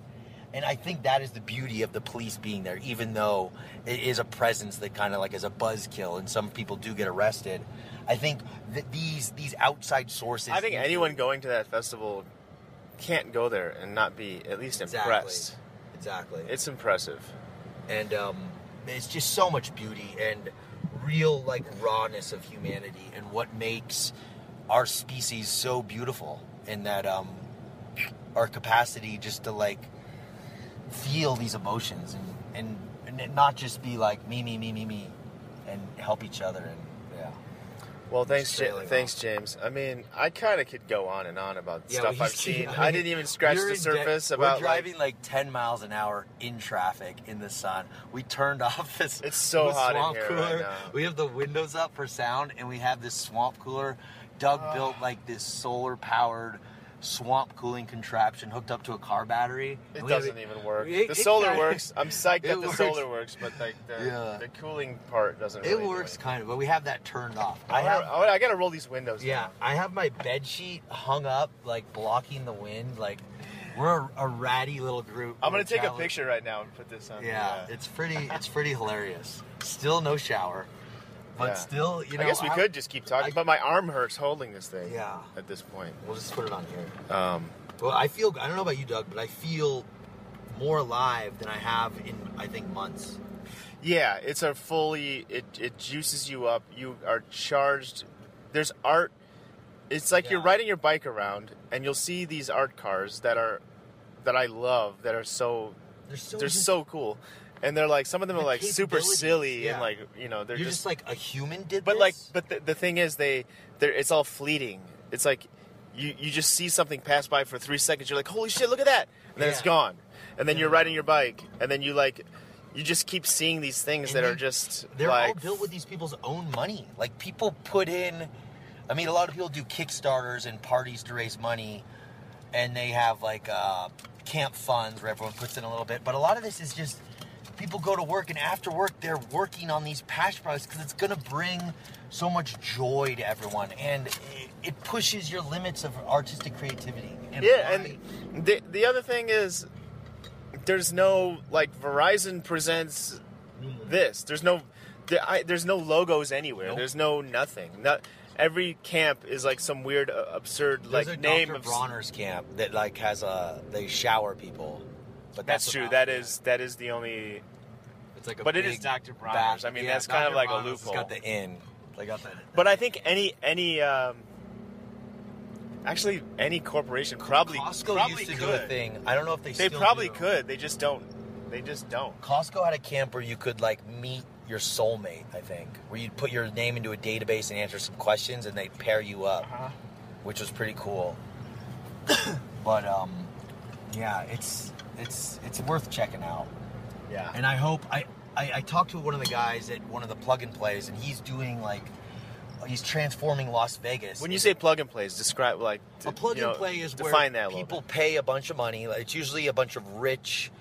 and I think that is the beauty of the police being there, even though it is a presence that kind of like is a buzzkill, and some people do get arrested. I think that these these outside sources. I think anyone going to that festival can't go there and not be at least Exactly. impressed. Exactly. It's impressive. and um, it's just so much beauty and real like rawness of humanity and what makes our species so beautiful. And that um, our capacity just to like feel these emotions and and, and not just be like me me me me me and help each other and Well, thanks, Just Ja- sailing thanks, James. I mean, I kind of could go on and on about Yeah, stuff well, I've (laughs) seen. I I, didn't even scratch the in de- surface about We're like, driving like, 10 miles an hour in traffic in the sun. We turned (laughs) off this. It's so hot in here cooler. right now. We have the windows up for sound, and we have this swamp cooler. Doug Ah. built like this solar powered swamp cooling contraption hooked up to a car battery. It And we have doesn't even work. It- the it solar kinda- works. I'm (laughs) psyched that it the works. solar works, but like the, Yeah. the cooling part doesn't. It Really do works anything. kind of, but we have that turned off. I I have have. I gotta roll these windows. Yeah, down. I have my bed sheet hung up, like blocking the wind. Like we're a, a ratty little group. I'm gonna take a picture right now and put this on. Yeah, it's pretty. It's pretty hilarious. Still no shower, but Yeah. still, you know. I guess we I'm- could just keep talking, I- but my arm hurts holding this thing. Yeah. At this point. We'll just put it on here. Um, Well, I feel. I don't know about you, Doug, but I feel more alive than I have in I think months. Yeah, it's a fully it it juices you up. You are charged. There's art. It's like you're riding your bike around, and you'll see these art cars that are that I love. That are so They're so. they're just- so cool, and they're like some of them The are like super silly yeah. and like you know they're You're just, just, like a human did But this? like, but the, the thing is, they, they're, it's all fleeting. It's like you, you just see something pass by for three seconds. You're like, holy shit, look at that, and then it's gone. And then you're Yeah. riding your bike, and then you like, you just keep seeing these things And that they- are just They're like, all built with these people's own money. Like people put in. I mean, a lot of people do Kickstarters and parties to raise money, and they have like uh, camp funds where everyone puts in a little bit. But a lot of this is just people go to work, and after work, they're working on these passion projects because it's going to bring so much joy to everyone, and it, it pushes your limits of artistic creativity. And yeah. why- And the the other thing is, there's no like Verizon presents this. There's no, there, I, there's no logos anywhere. Nope. There's no nothing. Not every camp is like some weird, uh, absurd There's like name Dr. of. Bronner's camp that like has a they shower people. But That's that's true. about That it. is that is the only It's like a But it is Dr. Bronner's. bath- I mean, yeah, that's kind of like a Bronner's has loophole. got the in. They got that. But I think any any um, actually any corporation probably Costco probably used to could. do a thing. I don't know if they. They still probably do. could. They just don't. They just don't. Costco had a camp where you could like meet your soulmate. I think where you'd put your name into a database and answer some questions, and they'd pair you up, Uh-huh. which was pretty cool. (coughs) but um, yeah, it's it's it's worth checking out. Yeah. And I hope I, I I talked to one of the guys at one of the plug and plays, and he's doing like he's transforming Las Vegas. When you say plug and plays, describe like a plug and know, play is where people pay a bunch of money. It's usually a bunch of rich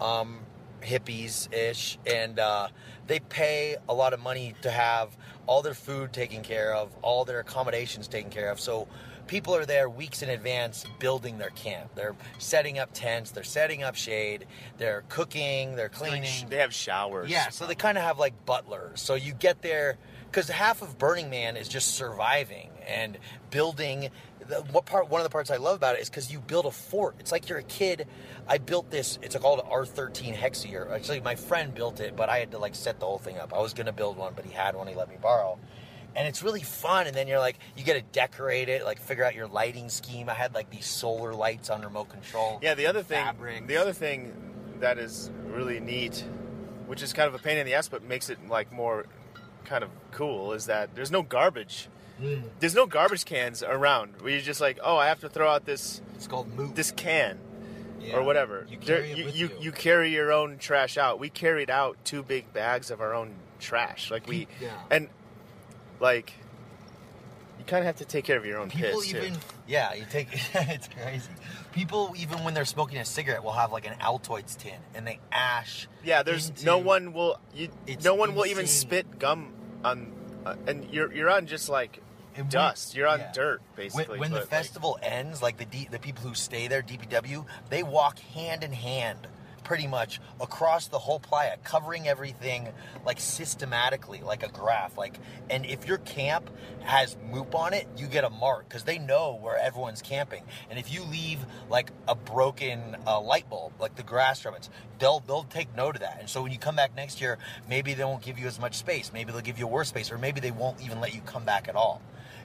um, hippies ish, and uh, they pay a lot of money to have all their food taken care of, all their accommodations taken care of. So people are there weeks in advance building their camp. They're setting up tents, they're setting up shade, they're cooking, they're Like, cleaning. sh- they have showers. Yeah, so they kind of have like butlers. So you get there because half of Burning Man is just surviving and building. The, what part? One of the parts I love about it is because you build a fort. It's like you're a kid. I built this. It's called R13 Hexayurt. Actually, my friend built it, but I had to like set the whole thing up. I was gonna build one, but he had one. He let me borrow. And it's really fun. And then you're like, you get to decorate it, like figure out your lighting scheme. I had like these solar lights on remote control. Yeah, the other thing, Fabrics. the other thing that is really neat, which is kind of a pain in the ass, but makes it like more kind of cool, is that there's no garbage. Mm. There's no garbage cans around. Where you're just like, oh, I have to throw out this It's called Moop. this can Yeah. or whatever. You carry it you, with you, you. you carry your own trash out. We carried out two big bags of our own trash. Like we Yeah. and like you kind of have to take care of your own People piss even too. yeah, you take (laughs) it's crazy. People even when they're smoking a cigarette will have like an Altoids tin and they ash. Yeah, there's into- no one will you. It's No one will even spit gum on, uh, and you're you're on just like when- dust. You're on yeah. dirt basically. when the but, like, festival ends, like the D, the people who stay there, DPW, they walk hand in hand, pretty much across the whole playa, covering everything like systematically, like a graph. Like, and if your camp has moop on it, you get a mark because they know where everyone's camping. And if you leave like a broken uh, light bulb, like the grass ribbons, they'll they'll take note of that. And so when you come back next year, maybe they won't give you as much space. Maybe they'll give you worse space, or maybe they won't even let you come back at all.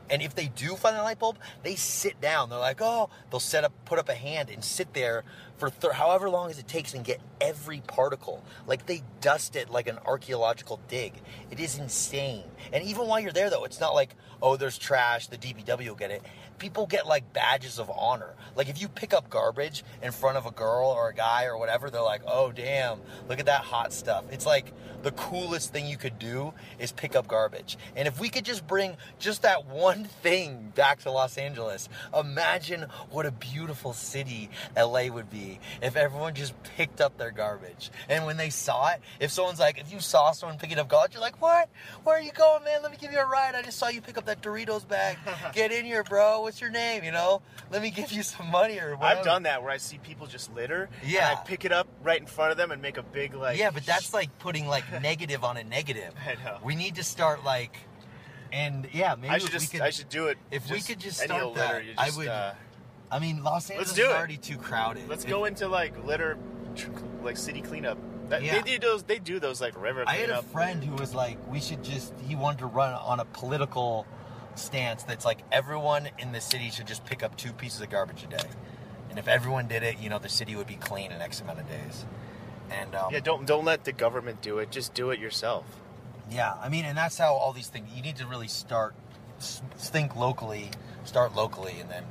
And if they do find a light bulb, they sit down. They're like, oh, they'll set up, put up a hand and sit there for th- however long as it takes and get every particle. Like they dust it like an archaeological dig. It is insane. And even while you're there, though, it's not like, oh, there's trash, the DPW will get it. People get like badges of honor. Like if you pick up garbage in front of a girl or a guy or whatever, they're like, oh, damn, look at that hot stuff. It's like the coolest thing you could do is pick up garbage. And if we could just bring just that one thing back to Los Angeles, imagine what a beautiful city LA would be if everyone just picked up their garbage. And when they saw it, if someone's like, if you saw someone picking up garbage, you're like, what? Where are you going, man? Let me give you a ride. I just saw you pick up that Doritos bag. (laughs) Get in here, bro. What's your name? You know, let me give you some money or whatever. I've done that where I see people just litter. Yeah. And I pick it up right in front of them and make a big like. yeah, but that's like putting like (laughs) negative on a negative. I know. We need to start like, and yeah, maybe I should just. we could. I should do it. if we could just start old litter, that, I would- Uh, I mean, Los Angeles is already too crowded. let's If- go into like litter, like city cleanup. That, Yeah. They do those. They do those like river I had a friend who was like, we should just. He wanted to run on a political stance that's like everyone in the city should just pick up two pieces of garbage a day, and if everyone did it, you know, the city would be clean in X amount of days. And um, Yeah, don't don't let the government do it. Just do it yourself. Yeah, I mean, and that's how all these things. You need to really start, think locally, start locally, and then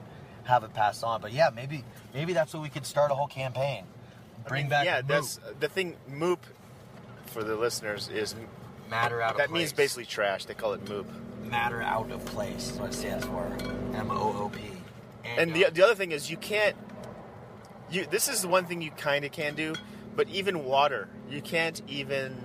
have it passed on. But yeah, maybe maybe that's what we could start a whole campaign. I Bring mean, back Yeah, Moop. that's the thing. Moop, for the listeners, is matter out of that means basically trash. They call it moop. Matter out of place. Is what it stands for. M O O P. And the, the other thing is you can't. You this is the one thing you kind of can do, but even water, you can't even.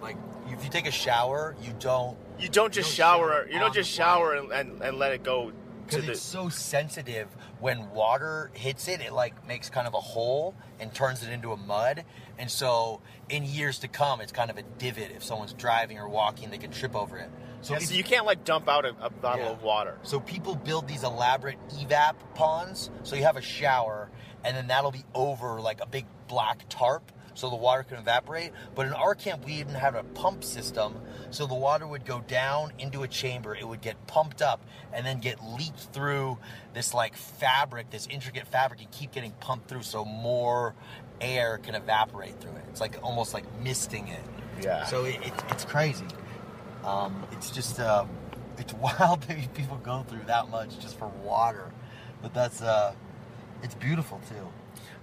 like if you take a shower, you don't You don't just don't shower. shower You don't just shower and, and, and let it go to because it's so sensitive. When water hits it, it like makes kind of a hole and turns it into a mud. And so, in years to come, it's kind of a divot. If someone's driving or walking, they can trip over it. So, you can't like dump out a, a bottle Yeah. of water. So people build these elaborate evap ponds. So you have a shower, and then that'll be over like a big black tarp, so the water can evaporate. But in our camp, we even had a pump system, so the water would go down into a chamber. It would get pumped up, and then get leaked through this like fabric, this intricate fabric, and keep getting pumped through, so more air can evaporate through it. It's like almost like misting it. Yeah. So it, it, it's crazy. Um, it's just um, it's (laughs) wild that people go through that much just for water, but that's uh, it's beautiful too.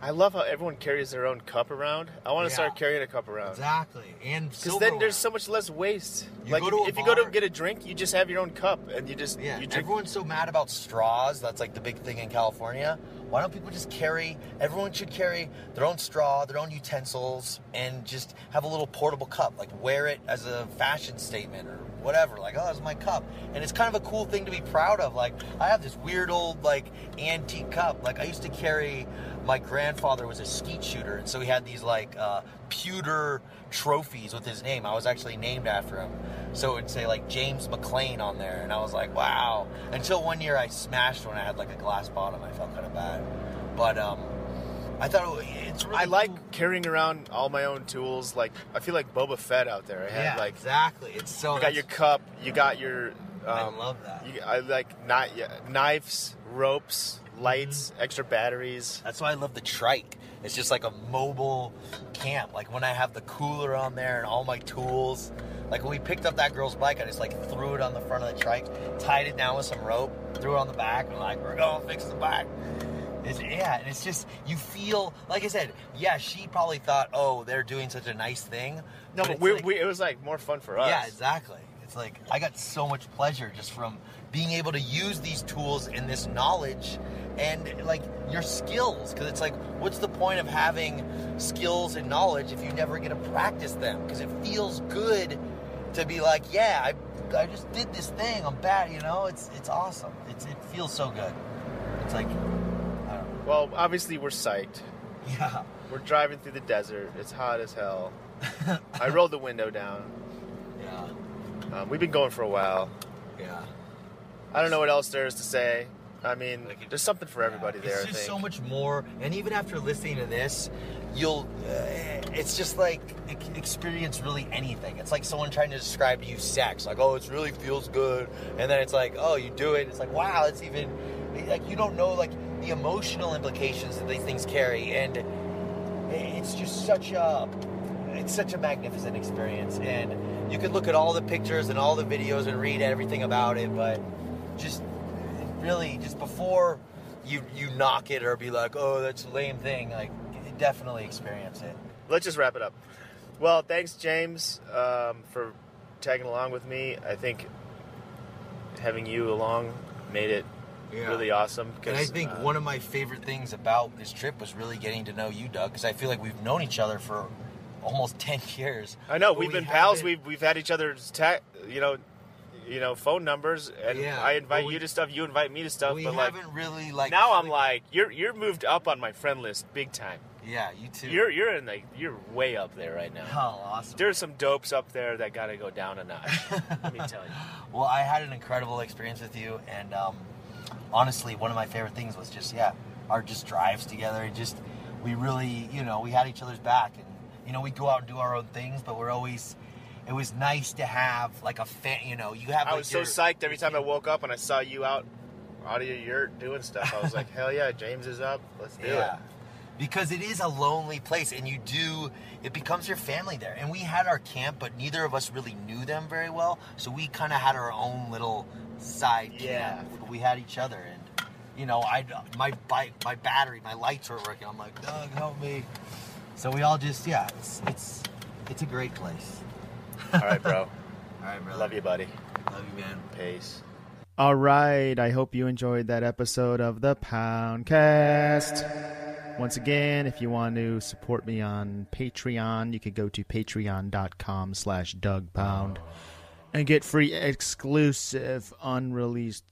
I love how everyone carries their own cup around. I want to Yeah. start carrying a cup around. Exactly, and Because then there's so much less waste. You like if, if you go to get a drink, you just have your own cup and you just yeah. you drink. Everyone's so mad about straws. That's like the big thing in California. Why don't people just carry? Everyone should carry their own straw, their own utensils, and just have a little portable cup. Like wear it as a fashion statement or whatever. Like, oh, that's my cup, and it's kind of a cool thing to be proud of. Like, I have this weird old like antique cup. Like, I used to carry. My grandfather was a skeet shooter, and so he had these like uh, pewter trophies with his name. I was actually named after him. So it'd say like James McLean on there, and I was like, wow. Until one year I smashed one. I had like a glass bottom. I felt kind of bad, but um, I thought it, it's really I like cool. carrying around all my own tools. Like I feel like Boba Fett out there. I had Yeah, like exactly. It's so. you got your cup, you got your. Um, I love that. You, I like kni- yeah, knives, ropes, lights, Mm-hmm. extra batteries. That's why I love the trike. It's just like a mobile camp. Like when I have the cooler on there and all my tools. Like when we picked up that girl's bike, I just like threw it on the front of the trike, tied it down with some rope, threw it on the back, and like we're going to fix the bike. It's, yeah, and it's just you feel like I said. Yeah, she probably thought, oh, they're doing such a nice thing. No, but it's we, like- we, it was like more fun for us. yeah, exactly. It's like I got so much pleasure just from being able to use these tools and this knowledge and like your skills because it's like what's the point of having skills and knowledge if you never get to practice them because it feels good to be like yeah I, I just did this thing I'm bad you know it's it's awesome it's it feels so good it's like I don't know Well, obviously we're psyched. yeah We're driving through the desert. It's hot as hell. (laughs) I rolled the window down. yeah Um, we've been going for a while. yeah I don't know what else there is to say. I mean, there's something for everybody there. It's I just so much more, and even after listening to this, you'll. Uh, it's just like experience really anything. It's like someone trying to describe to you sex, like, oh, it really feels good, and then it's like, oh, you do it, it's like, wow, it's even like you don't know like the emotional implications that these things carry, and it's just such a. It's such a magnificent experience, and you can look at all the pictures and all the videos and read everything about it, but just really just before you you knock it or be like, oh, that's a lame thing. Like, definitely experience it. Let's just wrap it up. Well, thanks, James, um, for tagging along with me. I think having you along made it Yeah. really awesome. And I think uh, one of my favorite things about this trip was really getting to know you, Doug, because I feel like we've known each other for almost (laughs) ten years. I know we've we been pals. We've we've had each other's ta- you know, you know, phone numbers, and Yeah, I invite but we- you to stuff. You invite me to stuff. we but like haven't really like now, I'm like you're you're moved up on my friend list big time. yeah, you too. You're you're in like you're way up there right now. oh, awesome. There's some dopes up there that got to go down a notch. Let me (laughs) tell you. Well, I had an incredible experience with you, and um, honestly, one of my favorite things was just yeah, our just drives together. It just we really, you know, we had each other's back, and you know, we go out and do our own things, but we're always. It was nice to have like a fan. You know, you have. I like, was so psyched every time I woke up and I saw you out out of your yurt doing stuff. I was like, (laughs) hell yeah, James is up. Let's do Yeah. it. Because it is a lonely place, and you do, it becomes your family there. And we had our camp, but neither of us really knew them very well. So we kind of had our own little side Yeah. camp. We had each other, and, you know, I my bike, my battery, my lights weren't working. I'm like, Doug, help me. So we all just, yeah, it's, it's, it's a great place. All right, bro. (laughs) All right, brother. Love you, buddy. Love you, man. Peace. All right. I hope you enjoyed that episode of the Poundcast. Once again, if you want to support me on Patreon, you could go to patreon.com slash Doug Pound and get free exclusive unreleased.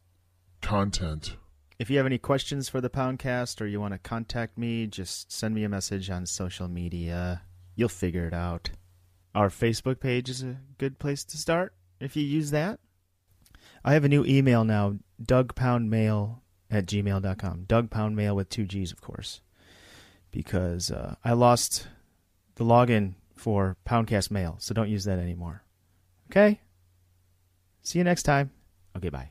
Content. If you have any questions for the Poundcast or you want to contact me, just send me a message on social media. You'll figure it out. Our Facebook page is a good place to start if you use that. I have a new email now, dougpoundmail at gmail.com. Dougpoundmail with two G's, of course, because uh, I lost the login for Poundcast Mail, so don't use that anymore. Okay? See you next time. Okay, bye.